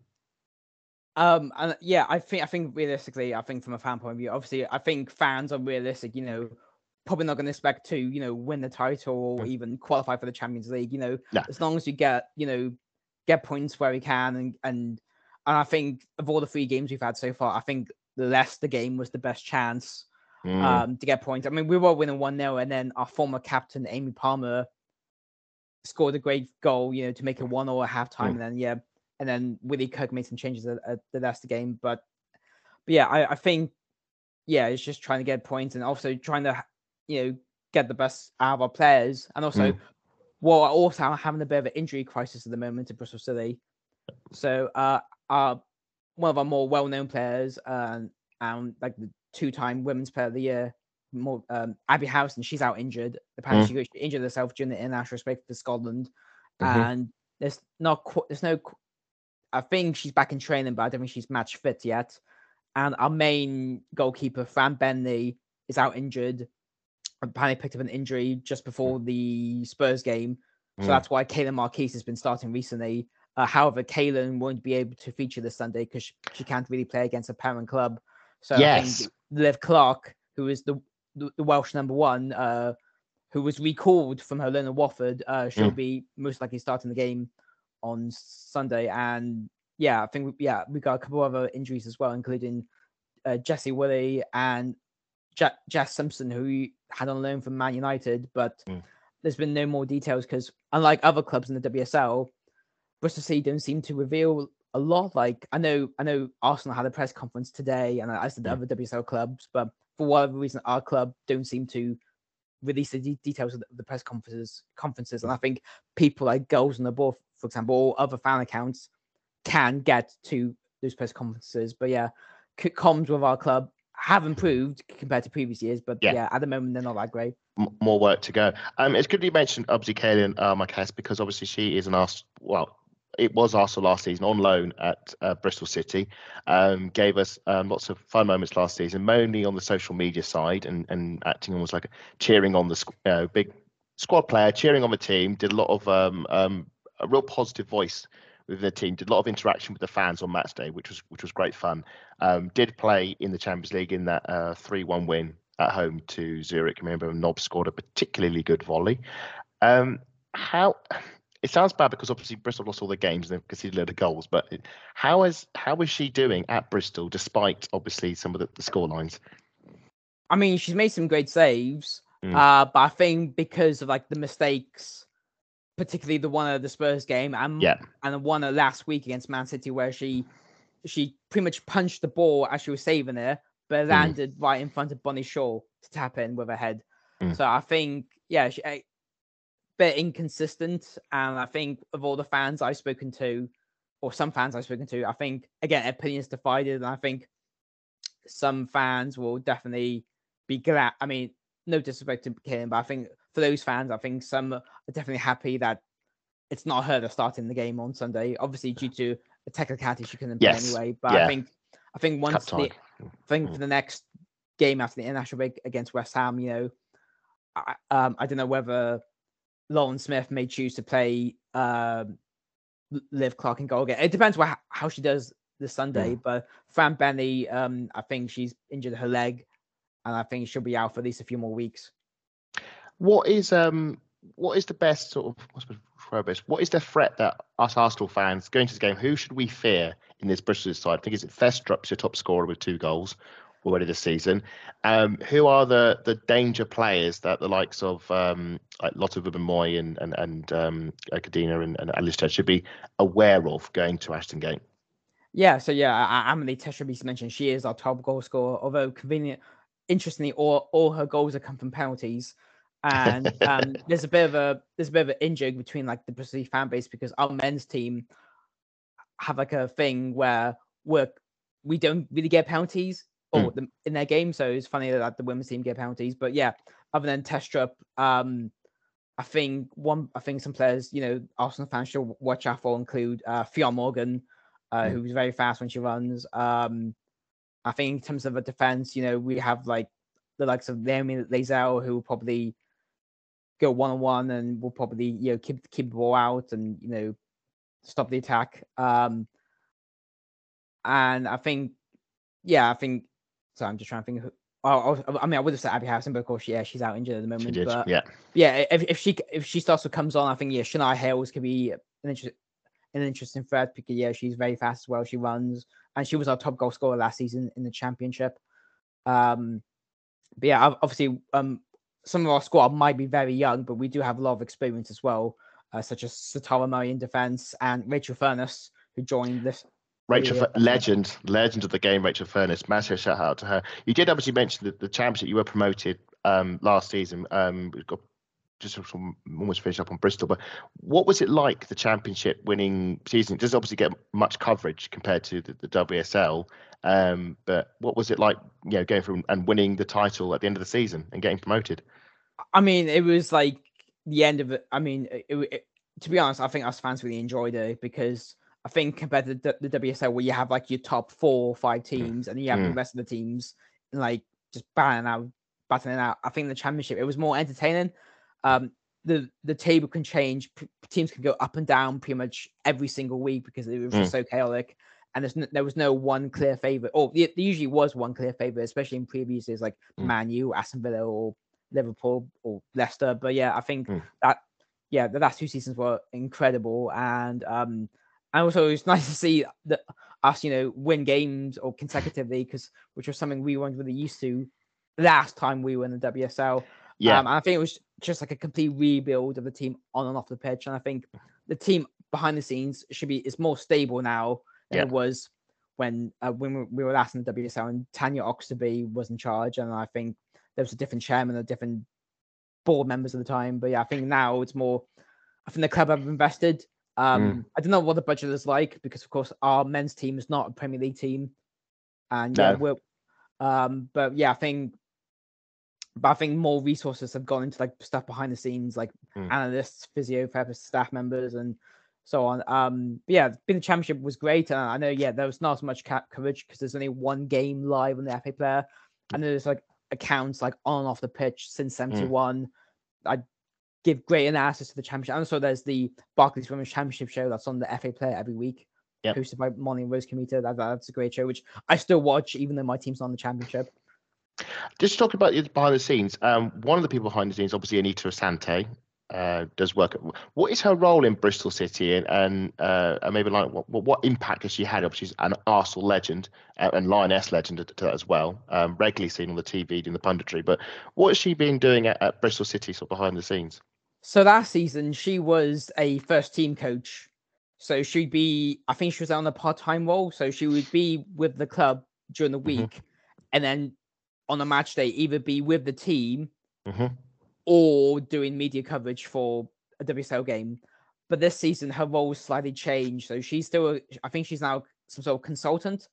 Um, and yeah, I think I think realistically, I think from a fan point of view, obviously, I think fans are realistic. You know, probably not going to expect to you know win the title or Mm. even qualify for the Champions League. You know, No. as long as you get you know get points where we can, and and and I think of all the three games we've had so far, I think the Leicester game was the best chance mm, um, to get points. I mean, we were winning 1 0, and then our former captain, Amy Palmer, scored a great goal, you know, to make it 1 0 at halftime. Mm. And then, yeah, and then Willie Kirk made some changes at, at the Leicester game. But, but yeah, I, I think, yeah, it's just trying to get points and also trying to, you know, get the best out of our players. And also, Mm. well, also having a bit of an injury crisis at the moment at Bristol City. So, uh, our one of our more well-known players, um, and like the two-time Women's Player of the Year, more um, Abby she's out injured. Apparently, she injured herself during the international break for Scotland, Mhm. and there's not qu- there's no. qu- I think she's back in training, but I don't think she's match fit yet. And our main goalkeeper, Fran Bentley, is out injured. Apparently, picked up an injury just before the Spurs game, so Mm. that's why Kaylan Marckese has been starting recently. Uh, however, Kaylan won't be able to feature this Sunday because she, she can't really play against a parent club. So I Yes. think Liv Clark, who is the the, the Welsh number one, uh, who was recalled from her loan at Watford, uh, she'll Mm. be most likely starting the game on Sunday. And yeah, I think yeah we got a couple other injuries as well, including uh, Jesse Willie and Jess Simpson, who we had on loan from Man United, but Mm. there's been no more details because unlike other clubs in the WSL, Bristol City don't seem to reveal a lot. Like I know, I know Arsenal had a press conference today, and I said the Mm. other WSL clubs, but for whatever reason, our club don't seem to release the de- details of the, press conferences. Conferences, and I think people like Girls on the Ball, for example, or other fan accounts can get to those press conferences. But yeah, comms with our club have improved compared to previous years, but Yeah. yeah, at the moment they're not that great. m- more work to go. Um, it's good you mentioned obviously Kaylan uh, Marckese because obviously she is an Arsenal. Well, it was Arsenal last season on loan at uh, Bristol City. Um, gave us um, lots of fun moments last season, mainly on the social media side and and acting almost like cheering on the squ- know, big squad player, cheering on the team. Did a lot of um, um, a real positive voice within the team. Did a lot of interaction with the fans on match day, which was which was great fun. Um, did play in the Champions League in that uh, three-one win at home to Zurich. Remember, Nob scored a particularly good volley. Um, how it sounds bad because obviously Bristol lost all their games and they've conceded a lot of goals, but how is how is she doing at Bristol despite obviously some of the, the score lines? I mean, she's made some great saves, Mm. uh, but I think because of like the mistakes, particularly the one at the Spurs game and Yeah. and the one at last week against Man City, where she she pretty much punched the ball as she was saving it, but Mm. landed right in front of Bunny Shaw to tap in with her head. Mm. So I think, yeah, she, a bit inconsistent, and I think of all the fans I've spoken to, or some fans I've spoken to, I think again opinions divided, and I think some fans will definitely be glad. I mean, no disrespect to Kim, but I think for those fans, I think some are definitely happy that it's not her that's starting the game on Sunday. Obviously, due to a technicality, she couldn't Yes, play anyway. But I think I think once the. I think Mm. for the next game after the international break against West Ham, you know, I, um, I don't know whether Lauren Smith may choose to play um, Liv Clark in goal again. It depends what, how she does this Sunday. But Fran Benny, um, I think she's injured her leg, and I think she'll be out for at least a few more weeks. What is um what is the best sort of what's? What is the threat that us Arsenal fans going to this game? Who should we fear in this Bristol side? I think is it Thestrup's your top scorer with two goals already this season. Um, who are the the danger players that the likes of um, like Lotte Moy and and and um, Kadina and, and Alistair should be aware of going to Ashton Gate? Yeah, so yeah, I- Emily Teshabis mentioned she is our top goal scorer, although convenient, interestingly, all all her goals have come from penalties. And um, there's a bit of a there's a bit of an injury between like the City fan base because our men's team have like a thing where we're we don't really get penalties or the, in their game. So it's funny that the women's team get penalties. But yeah, other than Thestrup, um, I think one, I think some players, you know, Arsenal fans should watch out for include uh, Ffion Morgan, uh, Mm. who's very fast when she runs. Um, I think in terms of a defense, you know, we have like the likes of Naomi Layzell, who will probably go one on one and we'll probably you know keep keep the ball out and you know stop the attack. Um, and I think, yeah, I think. So I'm just trying to think. Who, oh, I, I mean, I would have said Abby Harrison, but of course, yeah, she's out injured at the moment. She did. But Yeah. yeah, if, if she if she starts to comes on, I think yeah, Shania Hayles could be an interest an interesting thread because yeah, she's very fast as well. She runs and she was our top goal scorer last season in the championship. Um, but yeah, obviously, um, some of our squad might be very young, but we do have a lot of experience as well, uh, such as Satara Murray in defense and Rachel Furness, who joined this. Rachel, Fer- legend, legend of the game, Rachel Furness. Massive shout out to her. You did obviously mention the, the championship. You were promoted um, last season. Um, we've got just almost finished up on Bristol, but what was it like the championship winning season? It does obviously get much coverage compared to the, the WSL, um, but what was it like, you know, going from and winning the title at the end of the season and getting promoted? I mean, it was like the end of it. I mean, it, it, to be honest, I think us fans really enjoyed it because I think compared to the, the WSL, where you have like your top four or five teams, and then you have the Mm. rest of the teams like just battling out, battling it out. I think the championship it was more entertaining. Um, the the table can change. P- teams can go up and down pretty much every single week because it was just so chaotic. And there's n- there was no one clear favorite. Or there usually was one clear favorite, especially in previous years like Mm. Man U, Aston Villa, or Liverpool or Leicester. But yeah, I think Mm. that yeah, the last two seasons were incredible, and um, and also it was nice to see that us, you know, win games or consecutively because which was something we weren't really used to last time we were in the WSL. Yeah, Um, and I think it was just like a complete rebuild of the team on and off the pitch. And I think the team behind the scenes should be is more stable now than Yeah. it was when uh, when we- we were last in the WSL and Tanya Oxtoby was in charge. And I think there was a different chairman, a different board members at the time. But yeah, I think now it's more. I think the club have invested. Um, I don't know what the budget is like because, of course, our men's team is not a Premier League team, and yeah, No. we're. Um, but yeah, I think but I think more resources have gone into like stuff behind the scenes, like Mm. analysts, physiotherapists, staff members, and so on. Um, yeah, being the championship was great, and I know yeah there was not as much cap coverage because there's only one game live on the FA Player, and there's like accounts like on and off the pitch since '71. I give great analysis to the championship, and so there's the Barclays Women's Championship show that's on the FA Player every week. Yep. Hosted by Molly and Rose Comita. That, that's a great show, which I still watch, even though my team's not on the championship. Just talking about the behind the scenes, um, one of the people behind the scenes, obviously Anita Asante, uh, does work. At, what is her role in Bristol City, and and, uh, and maybe like what, what impact has she had? Obviously, she's an Arsenal legend uh, and Lioness legend to that as well. Um, regularly seen on the TV doing the punditry. But what has she been doing at, at Bristol City, sort of behind the scenes? So last season, she was a first team coach. So she'd be, I think she was on a part time role. So she would be with the club during the week and then on a match day, either be with the team hmm or doing media coverage for a WSL game. But this season, her role slightly changed. So she's still, a- I think she's now some sort of consultant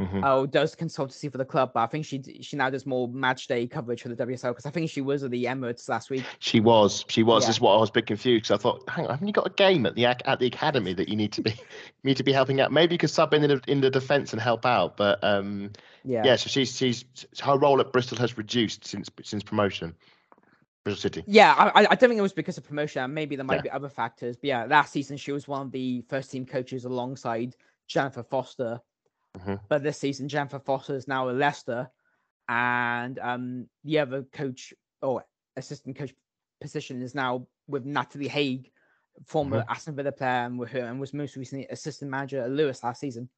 hmm or does consultancy for the club. But I think she she now does more match day coverage for the WSL because I think she was at the Emirates last week. She was, she was. Yeah. This is what I was a bit confused. I thought, hang on, haven't you got a game at the at the academy that you need to be need to be helping out? Maybe you could sub in the, in the defence and help out. But um, Yeah. yeah, so she's she's her role at Bristol has reduced since since promotion. Bristol City. Yeah, I, I don't think it was because of promotion. Maybe there might Yeah. be other factors. But yeah, last season she was one of the first team coaches alongside Jennifer Foster. Mhm. But this season, Jennifer Foster is now at Leicester, and um, the other coach or assistant coach position is now with Natalie Haigh, former Aston Villa player, and, with her, and was most recently assistant manager at Lewes last season.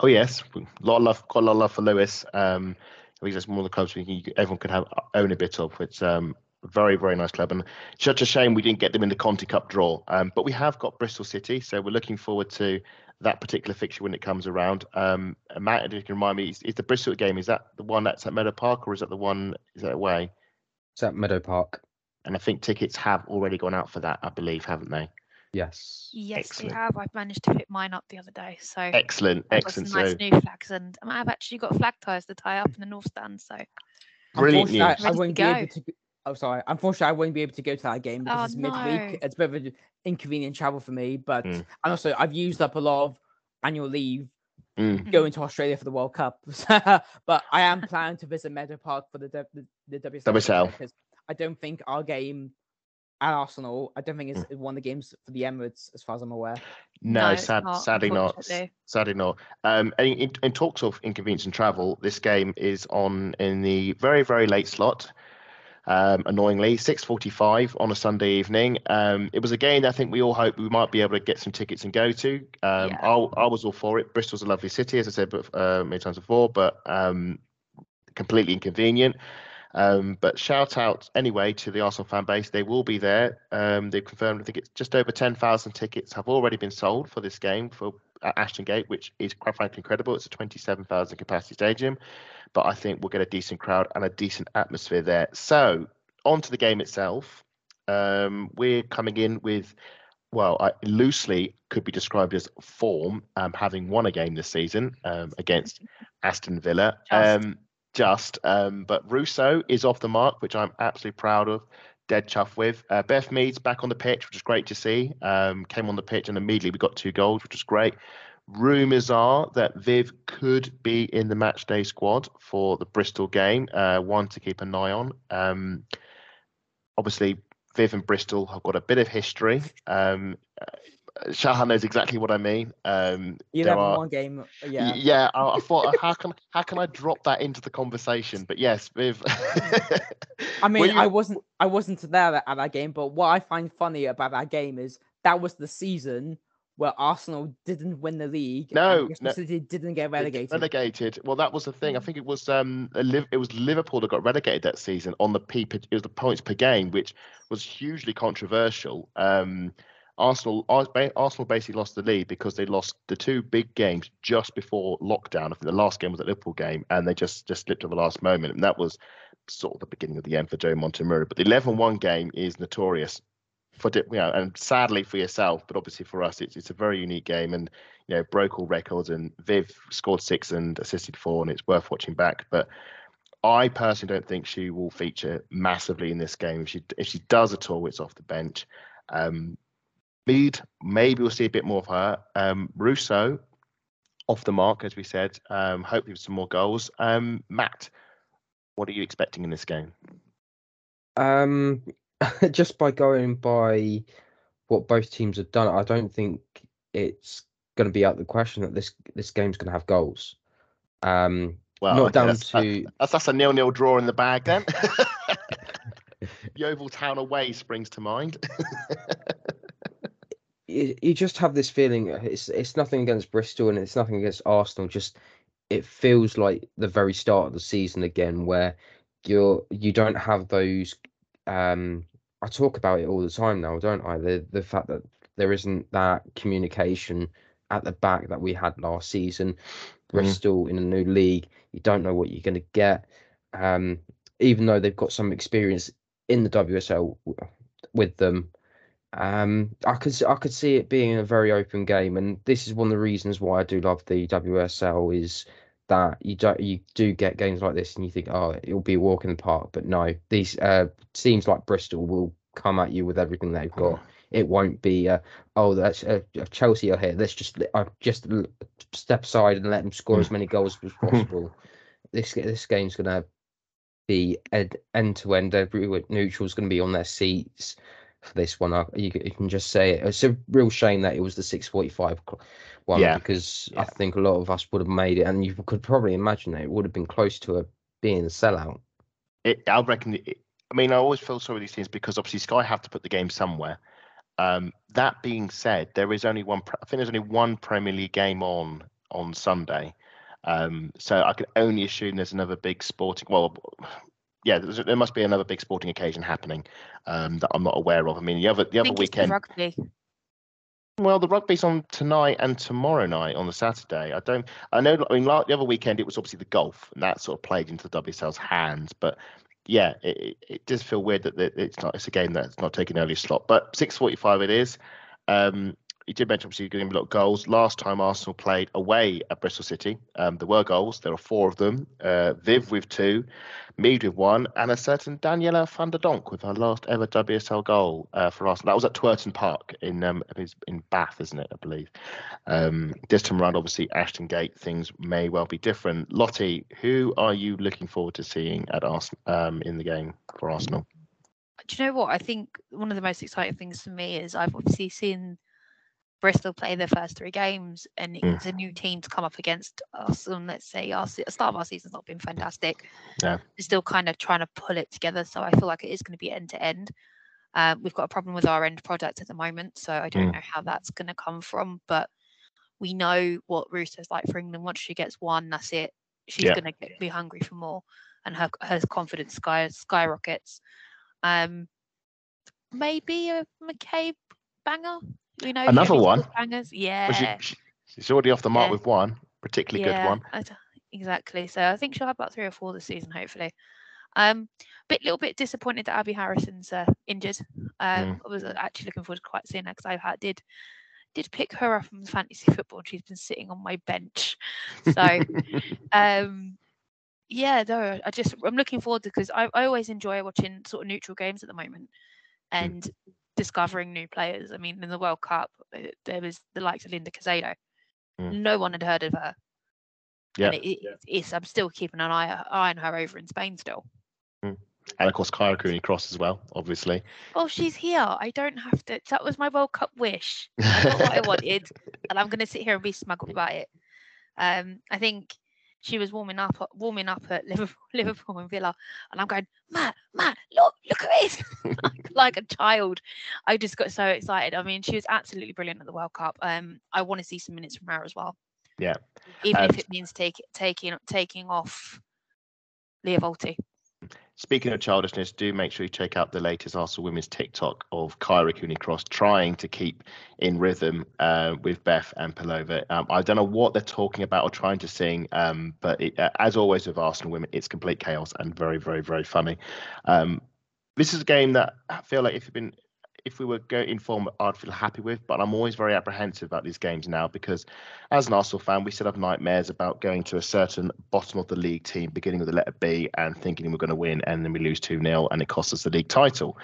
Oh yes, a lot of love, quite a lot of love for Lewes. Um, I think that's one of the clubs we can, everyone could have own a bit of. It's um, very very nice club, and such a shame we didn't get them in the Conti Cup draw. Um, but we have got Bristol City, so we're looking forward to that particular fixture when it comes around. Um, and Matt, if you can remind me, is, is the Bristol game is that the one that's at Meadow Park, or is that the one is that away? It's at Meadow Park. And I think tickets have already gone out for that, I believe, haven't they? Yes. Yes, Excellent. they have. I've managed to pick mine up the other day. So Excellent, I've got some nice So new flags, and I've actually got flag ties to tie up in the north stand. So brilliant news. I, I Ready to won't be able go. to. G- Oh, sorry. Unfortunately, I won't be able to go to that game because Oh, it's midweek. no. It's a bit of an inconvenient travel for me. But Mm. and also, I've used up a lot of annual leave Mm. going to Australia for the World Cup. but I am planning to visit Meadow Park for the W- the, the WSL WSL. because I don't think our game at Arsenal. I don't think Mm. it's one of the games for the Emirates, as far as I'm aware. No, No, sad, not, sadly not. s- unfortunately. Sadly not. Um, and in, in talks of inconvenience and travel, this game is on in the very, very late slot. Um, annoyingly, 6:45 on a Sunday evening. Um, it was a game that I think we all hoped we might be able to get some tickets and go to. Um, Yeah. I, I was all for it. Bristol's a lovely city, as I said uh, many times before, but um, completely inconvenient. Um, but shout out anyway to the Arsenal fan base. They will be there. Um, they've confirmed. I think it's just over 10,000 tickets have already been sold for this game for at Ashton Gate, which is quite frankly incredible. It's a 27,000 capacity stadium, but I think we'll get a decent crowd and a decent atmosphere there. So on to the game itself. Um, we're coming in with, well, I loosely could be described as form, um, having won a game this season um, against Aston Villa. Just. Um, just, um, but Russo is off the mark, which I'm absolutely proud of. Dead chuff with. Uh, Beth Mead's back on the pitch, which is great to see. Um, came on the pitch and immediately we got two goals, which was great. Rumours are that Viv could be in the match day squad for the Bristol game, uh, one to keep an eye on. Um, obviously, Viv and Bristol have got a bit of history. Um, Shahan knows exactly what I mean. Um, there 11 are- one game. uh, Yeah. Yeah, I, I thought, how can how can I drop that into the conversation? But yes, Viv. I mean, you- I wasn't I wasn't there at that game, but what I find funny about that game is that was the season where Arsenal didn't win the league. No, no, City didn't get relegated. Relegated. Well, that was the thing. I think it was um it was Liverpool that got relegated that season on the P. per- It was the points per game, which was hugely controversial. Um, Arsenal Arsenal basically lost the lead because they lost the two big games just before lockdown. I think the last game was the Liverpool game, and they just just slipped at the last moment, and that was sort of the beginning of the end for Joe Montemurro. But the 11-1 game is notorious for you know, and sadly for yourself, but obviously for us, it's it's a very unique game, and you know broke all records. And Viv scored six and assisted four, and it's worth watching back. But I personally don't think she will feature massively in this game. If she if she does at all, it's off the bench. Um, Mead, maybe we'll see a bit more of her. Um, Russo, off the mark, as we said. Um, hopefully with some more goals. Um, Matt, what are you expecting in this game? Um, just by going by what both teams have done, I don't think it's going to be out of the question that this this game's going to have goals. Um, Well, not okay, down that's, to that's that's a nil-nil draw in the bag then. Yeovil Town away springs to mind. You, you just have this feeling. uh, It's it's nothing against Bristol and it's nothing against Arsenal. Just it feels like the very start of the season again, where you're you don't have those. Um, I talk about it all the time now, don't I? The the fact that there isn't that communication at the back that we had last season. Bristol in a new league, you don't know what you're going to get. Um, even though they've got some experience in the WSL with them, um, I could I could see it being a very open game, and this is one of the reasons why I do love the WSL is that you don't you do get games like this, and you think, oh, it'll be a walk in the park, but no, these uh, teams like Bristol will come at you with everything they've got. It won't be, uh, oh, that's uh, Chelsea are here. Let's just uh, just step aside and let them score as many goals as possible. this this game's gonna be end end to end. Every neutral's gonna be on their seats for this one. I, you, you can just say it. It's a real shame that it was the six forty five one Yeah. because I think a lot of us would have made it, and you could probably imagine that it would have been close to a being a sellout. it, I reckon. It, I mean, I always feel sorry with these things because obviously Sky have to put the game somewhere. Um, that being said, there is only one. I think there's only one Premier League game on on Sunday, um, so I can only assume there's another big sporting. Well, yeah, there must be another big sporting occasion happening um, that I'm not aware of. I mean, the other the other it's the weekend. rugby. Well, the rugby's on tonight and tomorrow night on the Saturday. I don't. I know. I mean, like the other weekend, it was obviously the golf, and that sort of played into the WSL's hands. But yeah, it, it, does feel weird that it's not. It's a game that's not taking early slot. But six forty-five it is. Um, you did mention obviously getting a lot of goals. Last time Arsenal played away at Bristol City, um, there were goals. There were four of them. Uh, Viv with two, Mead with one, and a certain Daniela van de Donk with her last ever WSL goal uh, for Arsenal. That was at Twerton Park in um, in Bath, isn't it? I believe. Um, this time around, obviously Ashton Gate, things may well be different. Lottie, who are you looking forward to seeing at Arsenal um, in the game for Arsenal? Do you know what? I think one of the most exciting things for me is I've obviously seen Bristol play their first three games, and Mm. it's a new team to come up against us. And let's say our se- start of our season's not been fantastic. Yeah. They're still kind of trying to pull it together. So I feel like it is going to be end to end. Uh, we've got a problem with our end product at the moment, so I don't Mm. know how that's going to come from. But we know what Russo's like for England. Once she gets one, that's it. She's Yeah. going to be hungry for more, and her her confidence sky skyrockets. Um, maybe a McCabe banger. We know Another one? Bangers. Yeah. she, she- she's already off the mark Yeah. with one, particularly good one. I exactly. So I think she'll have about three or four this season, hopefully. Um, a bit little bit disappointed that Abi Harrison's uh, injured. Um, I was uh, actually looking forward to quite seeing her because I had did did pick her up from fantasy football. and She's been sitting on my bench, so um, yeah, no, I just I'm looking forward to because I, I always enjoy watching sort of neutral games at the moment and discovering new players. I mean, in the World Cup, uh, there was the likes of Linda Caicedo. Mm. No one had heard of her. Yeah. And it, it, it's I'm still keeping an eye eye on her over in Spain still. And of course, Kyra Cooney Cross as well, obviously. Oh, she's here. I don't have to. That was my World Cup wish. I got what I wanted, and I'm going to sit here and be smug about it. Um, I think she was warming up, warming up at Liverpool, Liverpool and Villa, and I'm going, Matt, Matt, look, look at this, like, like a child. I just got so excited. I mean, she was absolutely brilliant at the World Cup. Um, I want to see some minutes from her as well. Yeah. Even Um, if it means take, taking taking off Lia Wälti. Speaking of childishness, do make sure you check out the latest Arsenal women's TikTok of Kyra Cooney Cross trying to keep in rhythm uh, with Beth and Pelova. Um, I don't know what they're talking about or trying to sing, um, but it, uh, as always with Arsenal women, it's complete chaos and very, very, very funny. Um, this is a game that I feel like if you've been if we were going in form, I'd feel happy with. But I'm always very apprehensive about these games now because, as an Arsenal fan, we still have nightmares about going to a certain bottom of the league team, beginning with the letter B, and thinking we're going to win, and then we lose 2 0, and it costs us the league title.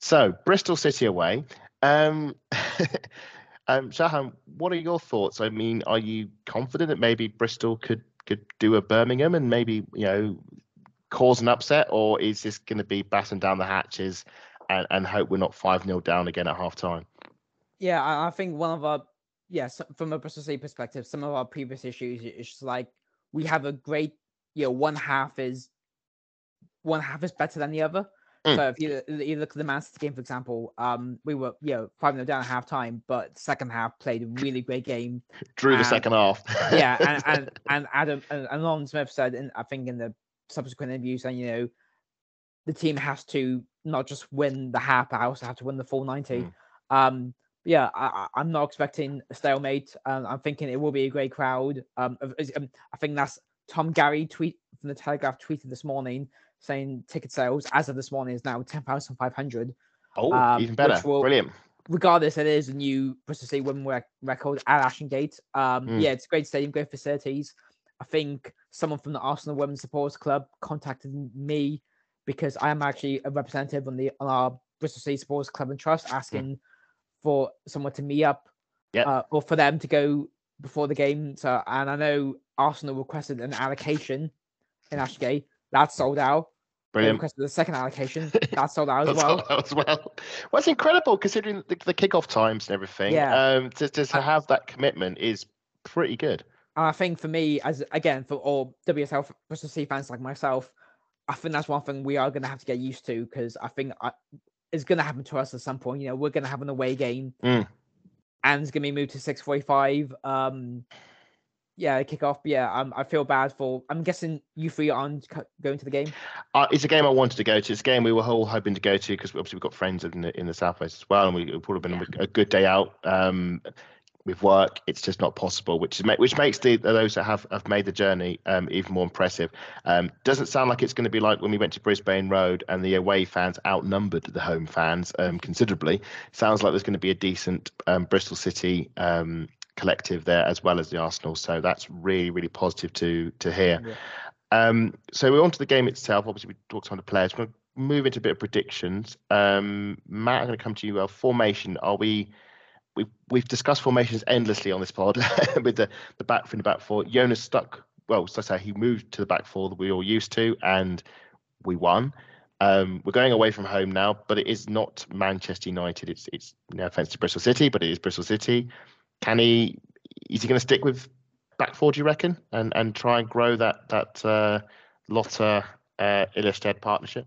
So, Bristol City away. Um, um, Shahan, what are your thoughts? I mean, are you confident that maybe Bristol could could do a Birmingham and maybe you know cause an upset, or is this going to be batten down the hatches and, and hope we're not five 0 down again at half time? Yeah, I, I think one of our yes, from a Bristol City perspective, some of our previous issues is just like we have a great, you know, one half is one half is better than the other. Mm. So if you, you look at the Man City game, for example, um, we were you know five 0 down at half time, but second half played a really great game. Drew the second half. Yeah, and and, and Adam and, and Lauren Smith said, in, I think in the subsequent interview, saying you know the team has to not just win the half, but also have to win the full ninety. Mm. Um, yeah, I, I- I'm not expecting a stalemate. Um, I'm thinking it will be a great crowd. Um, um, I think that's Tom Garry tweet from the Telegraph tweeted this morning saying ticket sales as of this morning is now ten thousand five hundred. oh, um, even better. will- Brilliant. Regardless, it is a new Bristol City women rec- record at Ashton Gate. Um, Mm. Yeah, it's a great stadium, great facilities. I think someone from the Arsenal Women's Supporters Club contacted me because I am actually a representative on the on our Bristol City Supporters Club and Trust, asking for someone to meet up, Yep. uh, or for them to go before the game. So, and I know Arsenal requested an allocation in Ashgate. Gate. That's sold out. They Brilliant. requested the second allocation. That's sold out as well. all- as well. Well, it's incredible considering the, the kickoff times and everything. Yeah. Um, to, to, to have that commitment is pretty good. And I think for me, as again for all WSL Bristol City fans like myself, I think that's one thing we are going to have to get used to because I think I, it's going to happen to us at some point. You know, we're going to have an away game, Mm. and it's going to be moved to six forty-five. Um, yeah, kick off. Yeah, um, I feel bad for. I'm guessing you three aren't going to the game. Uh, it's a game I wanted to go to. It's a game we were all hoping to go to because obviously we've got friends in the in the southwest as well, and we it would have been a- a good day out. Um, with work, it's just not possible. Which is which makes the those that have, have made the journey um, even more impressive. Um, doesn't sound like it's going to be like when we went to Brisbane Road and the away fans outnumbered the home fans um, considerably. Sounds like there's going to be a decent um, Bristol City um, collective there as well as the Arsenal. So that's really really positive to to hear. Yeah. Um, so we're on to the game itself. Obviously, we talked on the players. We're going to move into a bit of predictions. Um, Matt, I'm going to come to you. Uh, formation. Are we? We've we've discussed formations endlessly on this pod with the the back from the back four. Jonas stuck. Well, so say he moved to the back four that we all used to, and we won. Um, we're going away from home now, but it is not Manchester United. It's it's no offense to Bristol City, but it is Bristol City. Can he? Is he going to stick with back four? Do you reckon, and and try and grow that that uh, Lotte uh, partnership?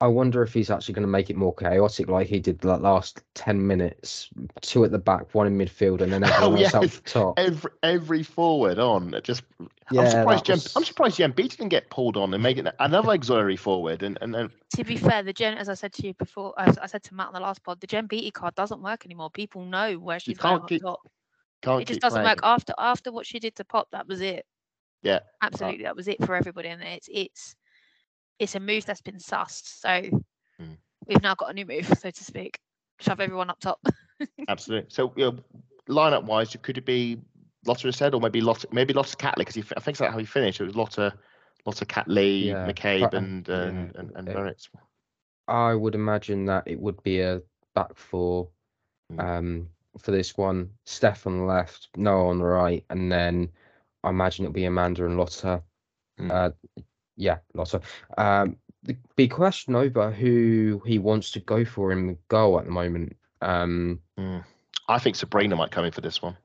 I wonder if he's actually going to make it more chaotic, like he did the last ten minutes. Two at the back, one in midfield, and then oh, everyone oh, yes. else up top. Every every forward on. Just yeah, I'm surprised. Jem, was... I'm surprised Jen Beattie didn't get pulled on and make it another auxiliary forward. And and then. To be fair, the Jen, as I said to you before, I, I said to Matt on the last pod, the Jen Beattie card doesn't work anymore. People know where she's going keep, top. Can't it just doesn't playing. work after after what she did to Popp. That was it. Yeah, absolutely, that was it for everybody, and it's it's it's a move that's been sussed. So mm. we've now got a new move, so to speak. Shove everyone up top. Absolutely. So you know, lineup wise, could it be Lotta said, or maybe Lotta, maybe Lotte Catley? Because I think that's how he finished. It was Lotta, Lotte Catley, yeah, McCabe, and, uh, and, yeah, and and Maritz. I would imagine that it would be a back four mm. um, for this one. Steph on the left, Noah on the right, and then I imagine it'll be Amanda and Lotte. Mm. Uh, yeah, Lotte. Um, the big question over who he wants to go for in the goal at the moment. Um, mm. I think Sabrina might come in for this one.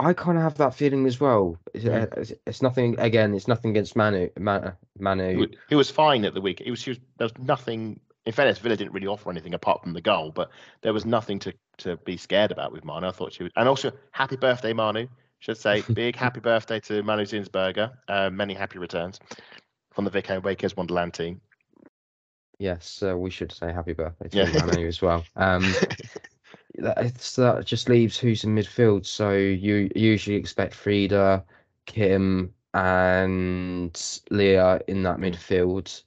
I kind of have that feeling as well. It's, mm. it's, it's, nothing again. It's nothing against Manu. Manu. Manu. He, he was fine at the week. He was, was. There was nothing. In fairness, Villa didn't really offer anything apart from the goal, but there was nothing to to be scared about with Manu. I thought she was, and also happy birthday, Manu. Should say big happy birthday to Manu Zinsberger. Uh, many happy returns from the Vic Akers Wonderland team. Yes, uh, we should say happy birthday to yeah. Manu as well. Um, that, that just leaves who's in midfield. So you usually expect Frida, Kim, and Lia in that midfield.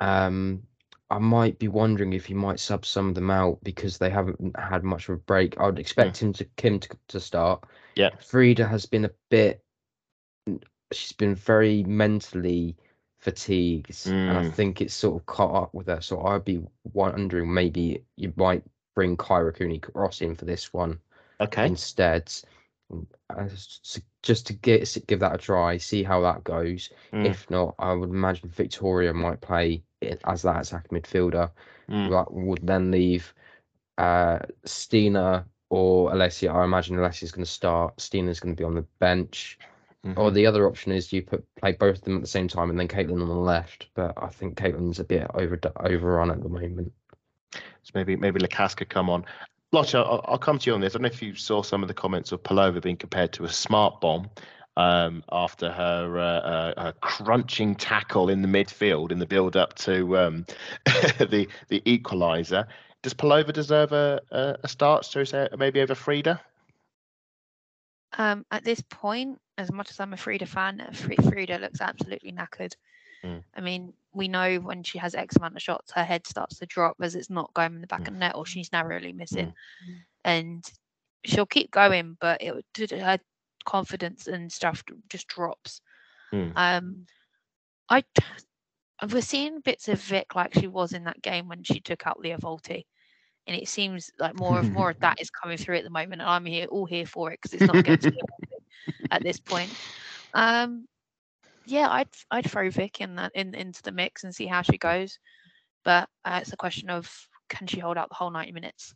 Um, I might be wondering if he might sub some of them out because they haven't had much of a break. I would expect yeah. him to Kim to, to start. Yeah, Frida has been a bit. She's been very mentally fatigues, mm. and I mm. think it's sort of caught up with her. So I'd be wondering maybe you might bring Kyra Cooney Cross in for this one, okay, instead, just to get give that a try, see how that goes. Mm. If not, I would imagine Victoria might play as that attack midfielder. Mm. That would then leave uh, Stina or Alessia. I imagine Alessia's going to start. Stina's going to be on the bench. Mm-hmm. Or the other option is you put play both of them at the same time and then Caitlin on the left. But I think Caitlin's a bit over overrun at the moment. So maybe maybe Lacasse could come on. Lotta, I'll, I'll, come to you on this. I don't know if you saw some of the comments of Pelova being compared to a smart bomb um, after her, uh, uh, her, crunching tackle in the midfield in the build up to um, the the equaliser. Does Pelova deserve a, a, a start? So maybe over Frida? Um, at this point, as much as I'm a Frida fan, Frida looks absolutely knackered. Mm. I mean, we know when she has X amount of shots, her head starts to drop as it's not going in the back mm. of the net or she's narrowly missing. Mm. And she'll keep going, but it her confidence and stuff just drops. Mm. Um, I we're seeing bits of Vic like she was in that game when she took out Lia Wälti and it seems like more of more of that is coming through at the moment and i'm here all here for it because it's not against me at this point. Um yeah i'd i'd throw vic in that in into the mix and see how she goes but uh, it's a question of can she hold out the whole 90 minutes?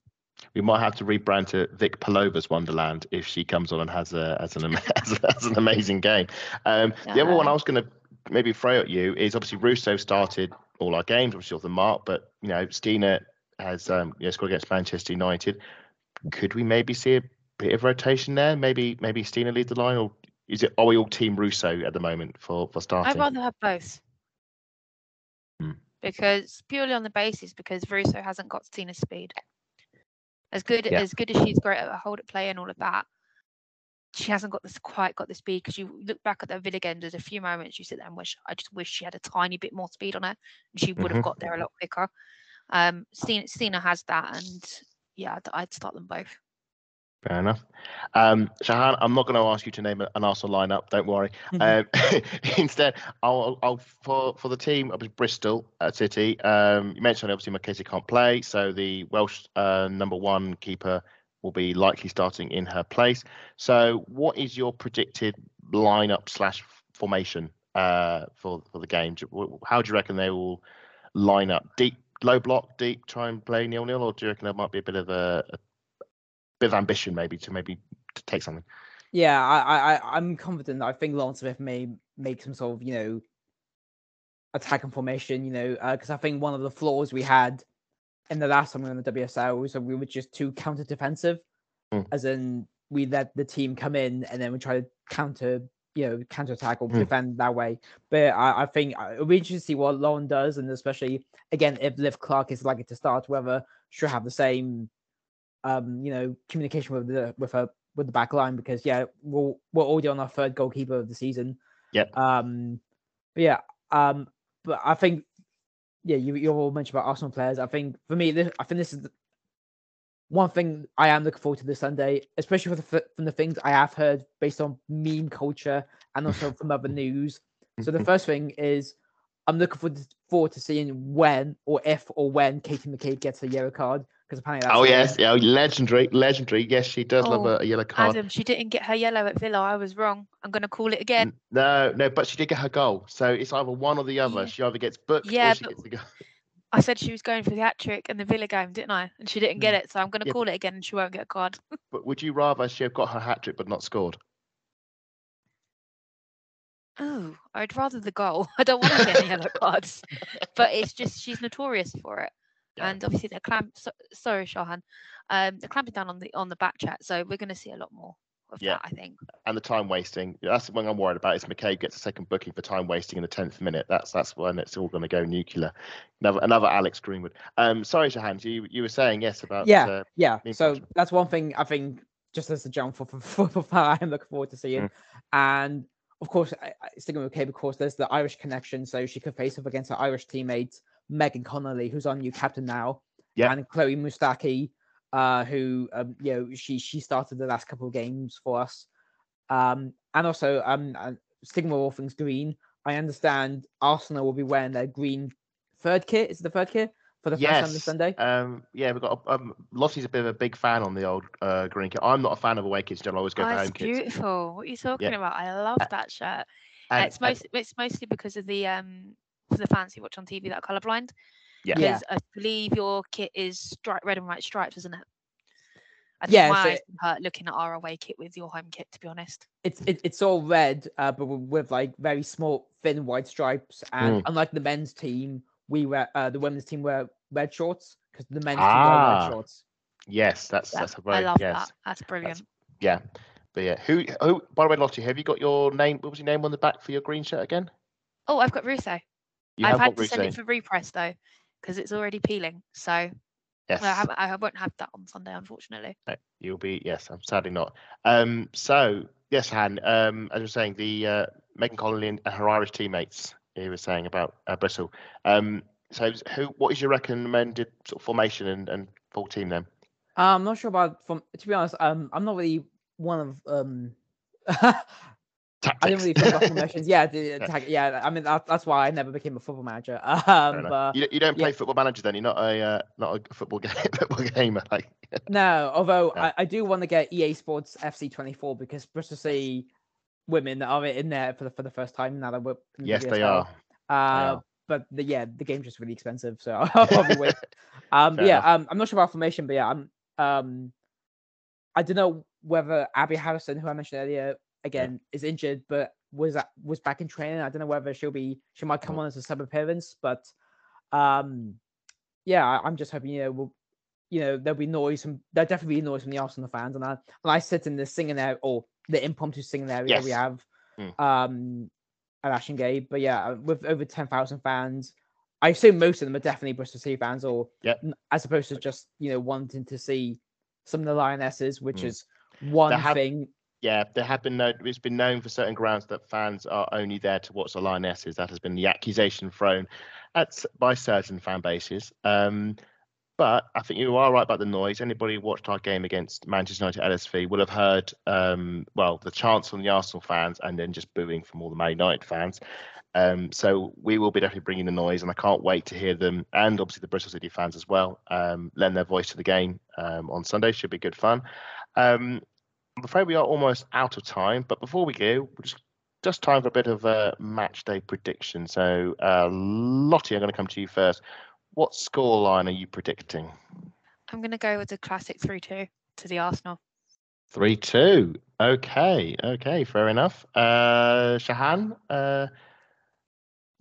We might have to rebrand to Vic Pelova's Wonderland if she comes on and has a as an as, an amazing game. Um, the other one I was going to maybe throw at you is obviously Russo started all our games, obviously off the mark, but you know Stina has um, yeah, scored against Manchester United. Could we maybe see a bit of rotation there? Maybe maybe Stina lead the line, or is it are we all Team Russo at the moment for for starting? I'd rather have both. Hmm. Because purely on the basis because Russo hasn't got Stina's speed. As good Yeah. as good as she's great at hold at play and all of that, she hasn't got this quite got the speed. Because you look back at the Villa game, there's a few moments you sit there and wish I just wish she had a tiny bit more speed on her, and she would have Mhm. got there a lot quicker. Um, Stina, Stina has that, and yeah, I'd, I'd start them both. Fair enough. Um, Shahan, I'm not going to ask you to name a- an Arsenal lineup. Don't worry. Um, instead, I'll, I'll for for the team. It was Bristol at City. Um, you mentioned obviously Mackenzie can't play, so the Welsh uh, number one keeper will be likely starting in her place. So, what is your predicted lineup slash formation uh, for for the game? How do you reckon they will line up? Deep, low block, deep, try and play nil nil, or do you reckon there might be a bit of a, a bit of ambition maybe to maybe to take something? Yeah, I, I, I'm confident. I think Lauren Smith may make some sort of, you know, attack and formation. You know, because I think one of the flaws we had in the last time we were in the WSL was that we were just too counter defensive, Mm. as in we let the team come in and then we try to counter, you know, counter attack or Mm. defend that way. But I, I think uh, it'll be interesting to see what Lauren does, and especially again if Liv Clark is likely to start, whether she'll have the same, um, you know, communication with the with her with the back line because yeah, we're we're already on our third goalkeeper of the season. Yeah. Um, but yeah, um, but I think yeah, you you all mentioned about Arsenal players. I think for me, this, I think this is one thing I am looking forward to this Sunday, especially for the, from the things I have heard based on meme culture and also from other news. So the first thing is I'm looking forward to, forward to seeing when or if or when Katie McCabe gets a yellow card because apparently that's oh yes, yeah, legendary, legendary. Yes, she does love Oh, a, a yellow card. Adam, she didn't get her yellow at Villa. I was wrong. I'm going to call it again. No, no, but she did get her goal. So it's either one or the other. Yeah. She either gets booked Yeah, or she but- gets the goal. I said she was going for the hat trick in the Villa game, didn't I? And she didn't get it, so I'm going to Yeah. call it again, and she won't get a card. But would you rather she have got her hat trick but not scored? Oh, I'd rather the goal. I don't want to get any yellow cards, but it's just she's notorious for it. Yeah. And obviously they're clamp. So, sorry, Shahan. Um, they're clamping down on the on the back chat, so we're going to see a lot more of Yeah. that. I think. And the time wasting. That's the one I'm worried about. Is McCabe gets a second booking for time wasting in the tenth minute. That's that's when it's all going to go nuclear. Another another Alex Greenwood. Um, sorry, Shahan, you you were saying yes about Yeah. Uh, Yeah, so culture. that's one thing I think just as a jump for for, for, for fan I'm looking forward to seeing. Mm. And of course, I, I, sticking with Cape, of course, there's the Irish connection, so she could face up against her Irish teammate Megan Connolly, who's our new captain now, Yeah. and Chloe Mustaki, uh, who um, you know she she started the last couple of games for us. Um, and also um, uh, sticking with all things green, I understand Arsenal will be wearing their green third kit. Is it the third kit for the first time this. Sunday? Um, yeah, we've got um, Lottie's a bit of a big fan on the old uh, green kit. I'm not a fan of away kits. Generally, I always go Oh, for it's home kits. beautiful. What are you talking about? I love that shirt. And- it's and- most it's mostly because of the um for the fans who watch on TV that are colourblind. Yeah. Yeah. Because I believe your kit is stripe red and white stripes, isn't it? I think Yeah, my so eyes hurt looking at our away kit with your home kit, to be honest. it's it, it's all red, uh, but with, with like very small, thin white stripes. And Mm. unlike the men's team, we wear uh, the women's team wear red shorts because the men's team Ah, wear white shorts. yes, that's Yeah, that's a I very love yes. that. That's brilliant. Yeah. But yeah, who who by the way, Lottie, have you got your name what was your name on the back for your green shirt again? Oh, I've got Russo. You I've have had got to send it for repress though, because it's already peeling. So Yes. I, have, I won't have that on Sunday, unfortunately. No, you'll be yes, I'm sadly not. Um so yes, Han, um as I was saying, the uh, Megan Connolly and her Irish teammates he was saying about uh, Bristol. Um so who what is your recommended sort of formation and, and full team then? Uh, I'm not sure about from to be honest. Um, I'm not really one of um. I didn't really Tactics. think about formations. Yeah, the attack. Yeah, I mean that, that's why I never became a football manager. Um, but you, don't- you don't yeah. play football manager then. You're not a uh, not a football game, football gamer. Like No, although Yeah. I, I do want to get EA Sports FC 24 because Bristol City women are in there for the for the first time now that we're in the yes, they are. Uh, but the, yeah, the game's just really expensive, so I'll probably wait. Um, yeah, um, I'm not sure about formation, but yeah, I'm um, I don't know whether Abi Harrison, who I mentioned earlier, again is injured, but was at, was back in training. I don't know whether she'll be she might come Mm. on as a sub appearance, but um, yeah, I, I'm just hoping you know we'll. You know there'll be noise from there'll definitely be noise from the Arsenal fans, and I and I sit in the singing area or the impromptu singing area we have Mm. um at Ashton Gate. But yeah, uh, with over ten thousand fans, I assume most of them are definitely Bristol City fans, or Yep. as opposed to just you know wanting to see some of the Lionesses, which Mm. is one have- thing. Yeah, there have been no. It's been known for certain grounds that fans are only there to watch the Lionesses. That has been the accusation thrown at by certain fan bases. Um, but I think you are right about the noise. Anybody who watched our game against Manchester United LSV will have heard, um, well, the chants from the Arsenal fans and then just booing from all the Man United fans. Um, so we will be definitely bringing the noise, and I can't wait to hear them, and obviously the Bristol City fans as well, um, lend their voice to the game um, on Sunday. Should be good fun. Um, I'm afraid we are almost out of time, but before we go, we're just just time for a bit of a match day prediction. So, uh, Lottie, I'm going to come to you first. What score line are you predicting? I'm going to go with the classic 3 2 to the Arsenal. 3 2. Okay, okay, fair enough. Uh, Shahan, uh,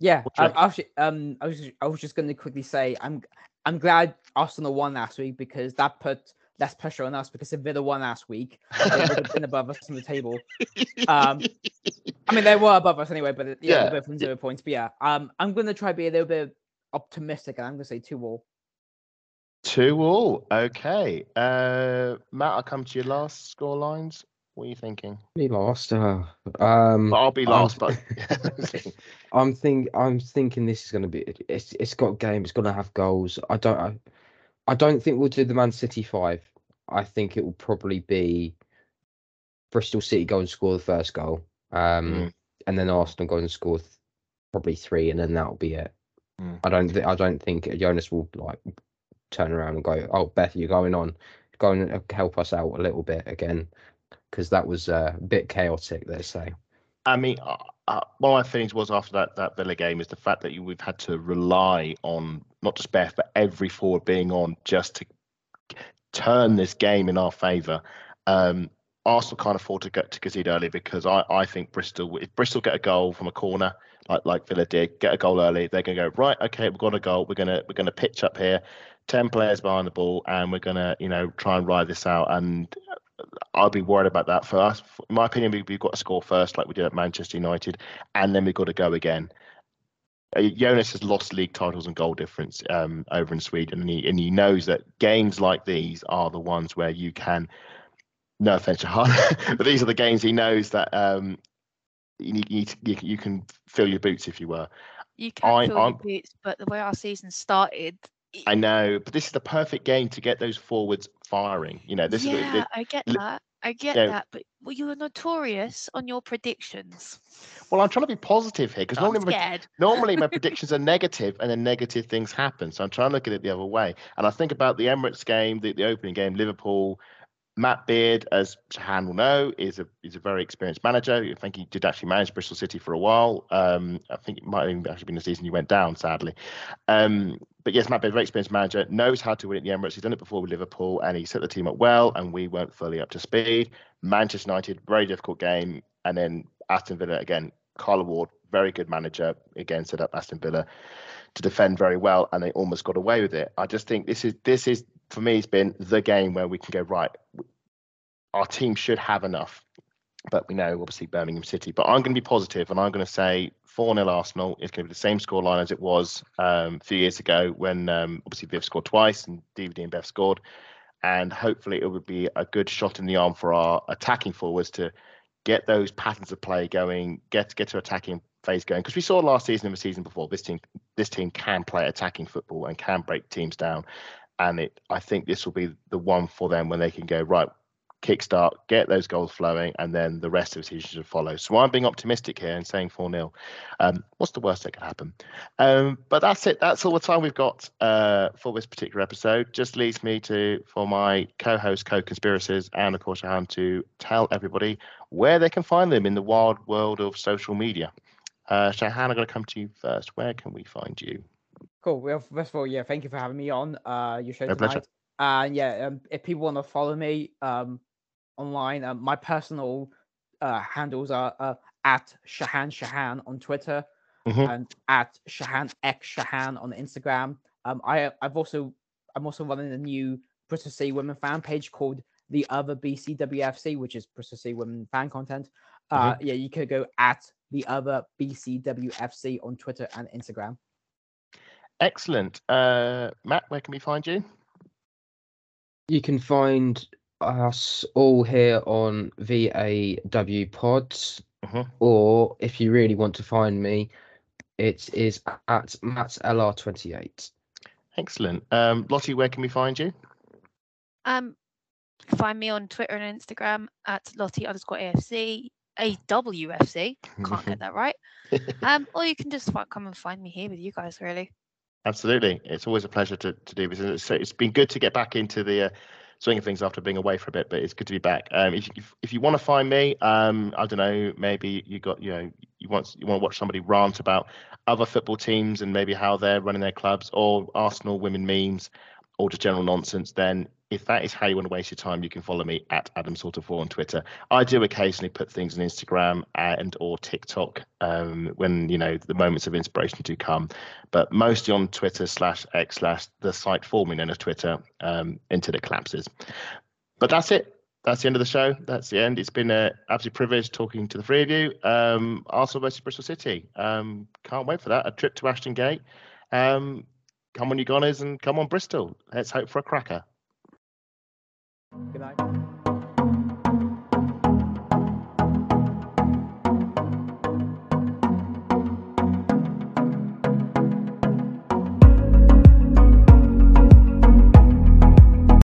Yeah, What do you um, actually, um, I was just, I was just going to quickly say I'm I'm glad Arsenal won last week because that put less pressure on us because if Villa won last week, they would have been above us on the table. Um, I mean, they were above us anyway, but yeah, Yeah, both on zero points. But yeah, um, I'm going to try to be a little bit optimistic, and I'm going to say two all. two all. Okay. Uh, Matt, I'll come to your last score lines. What are you thinking? Me last. Uh, um, But I'll be I'm- last, but I'm think I'm thinking this is going to be it's it's got a game. It's going to have goals. I don't I, I don't think we'll do the Man City five. I think it will probably be Bristol City go and score the first goal, um, Mm. and then Arsenal go and score th- probably three, and then that'll be it. Mm. I don't thi- I don't think Jonas will like turn around and go, "Oh, Beth, you're going on, go and uh, help us out a little bit again," because that was uh, a bit chaotic. Let's say. I mean, uh, uh, one of my feelings was after that that Villa game is the fact that you, we've had to rely on not just Beth but every forward being on just to turn this game in our favour. Um, Arsenal can't afford to get to concede early because I, I think Bristol if Bristol get a goal from a corner like like Villa did get a goal early they're going to go right okay we've got a goal we're gonna we're gonna pitch up here ten players behind the ball and we're gonna you know try and ride this out and I'll be worried about that for us. In my opinion, we, we've got to score first, like we did at Manchester United, and then we've got to go again. Uh, Jonas has lost league titles and goal difference um, over in Sweden, and he and he knows that games like these are the ones where you can. No offense, Shahan, but these are the games he knows that um, you, need, you, need- you, you can fill your boots, if you were. You can I- feel I'm- your boots, but the way our season started. I know, but this is the perfect game to get those forwards firing. You know, this yeah, is I get that. I get know- that. But well, you were notorious on your predictions. well. I'm trying to be positive here because normally my normally my predictions are negative and then negative things happen. So I'm trying to look at it the other way. And I think about the Emirates game, the, the opening game, Liverpool. Matt Beard, as Shahan will know, is a is a very experienced manager. I think he did actually manage Bristol City for a while. Um, I think it might have actually been the season he went down, sadly. Um, but yes, Matt Beard, very experienced manager, knows how to win at the Emirates. He's done it before with Liverpool, and he set the team up well. And we weren't fully up to speed. Manchester United, very difficult game, and then Aston Villa again. Carla Ward, very good manager, again set up Aston Villa to defend very well, and they almost got away with it. I just think this is this is for me has been the game where we can go right. Our team should have enough, but we know obviously Birmingham City. But I'm going to be positive, and I'm going to say 4 0 Arsenal is going to be the same scoreline as it was um, a few years ago when um, obviously Viv scored twice and DVD and Bev scored. And hopefully it would be a good shot in the arm for our attacking forwards to get those patterns of play going, get get to attacking phase going. Because we saw last season and the season before, this team this team can play attacking football and can break teams down. And it I think this will be the one for them when they can go right, kickstart, get those goals flowing, and then the rest of the season should follow. So I'm being optimistic here and saying 4 0. Um, what's the worst that could happen? Um, but that's it. That's all the time we've got uh, for this particular episode. Just leaves me to, for my co host, co conspirators, and of course, Shahan, to tell everybody where they can find them in the wild world of social media. Uh, Shahan, I'm going to come to you first. Where can we find you? Cool. Well, first of all, yeah, thank you for having me on uh your show My pleasure. tonight. And yeah, um, if people want to follow me um online, um, my personal uh handles are uh, at Shahan Shahan on Twitter Mhm. and at Shahan X Shahan on Instagram. Um, I I've also I'm also running a new Bristol City Women fan page called the Other BCWFC, which is Bristol City Women fan content. Uh, yeah, you could go at the Other BCWFC on Twitter and Instagram. Excellent. Uh, Matt, where can we find you? You can find us all here on VAW Pods, Mhm. or if you really want to find me, it is at Matt LR28. Excellent. Um, Lottie, where can we find you? Um, find me on Twitter and Instagram at Lottie underscore AFC, AWFC. Can't get that right. Um, or you can just fi- come and find me here with you guys, really. Absolutely. It's always a pleasure to, to do this. It's, it's been good to get back into the uh, swing of things after being away for a bit, but it's good to be back. Um, if, if, if you want to find me, um, I don't know, maybe you got, you know, you want you want to watch somebody rant about other football teams and maybe how they're running their clubs or Arsenal women memes or just general nonsense, then if that is how you want to waste your time, you can follow me at Adam Sort of Four on Twitter. I do occasionally put things on Instagram and or TikTok um, when you know the moments of inspiration do come, but mostly on Twitter slash X slash the site formerly known as Twitter um, until it collapses. But that's it. That's the end of the show. That's the end. It's been an absolute privilege talking to the three of you. Um, Arsenal versus Bristol City. Um, can't wait for that. A trip to Ashton Gate. Um, come on, you Gunners, and come on, Bristol. Let's hope for a cracker. Good night.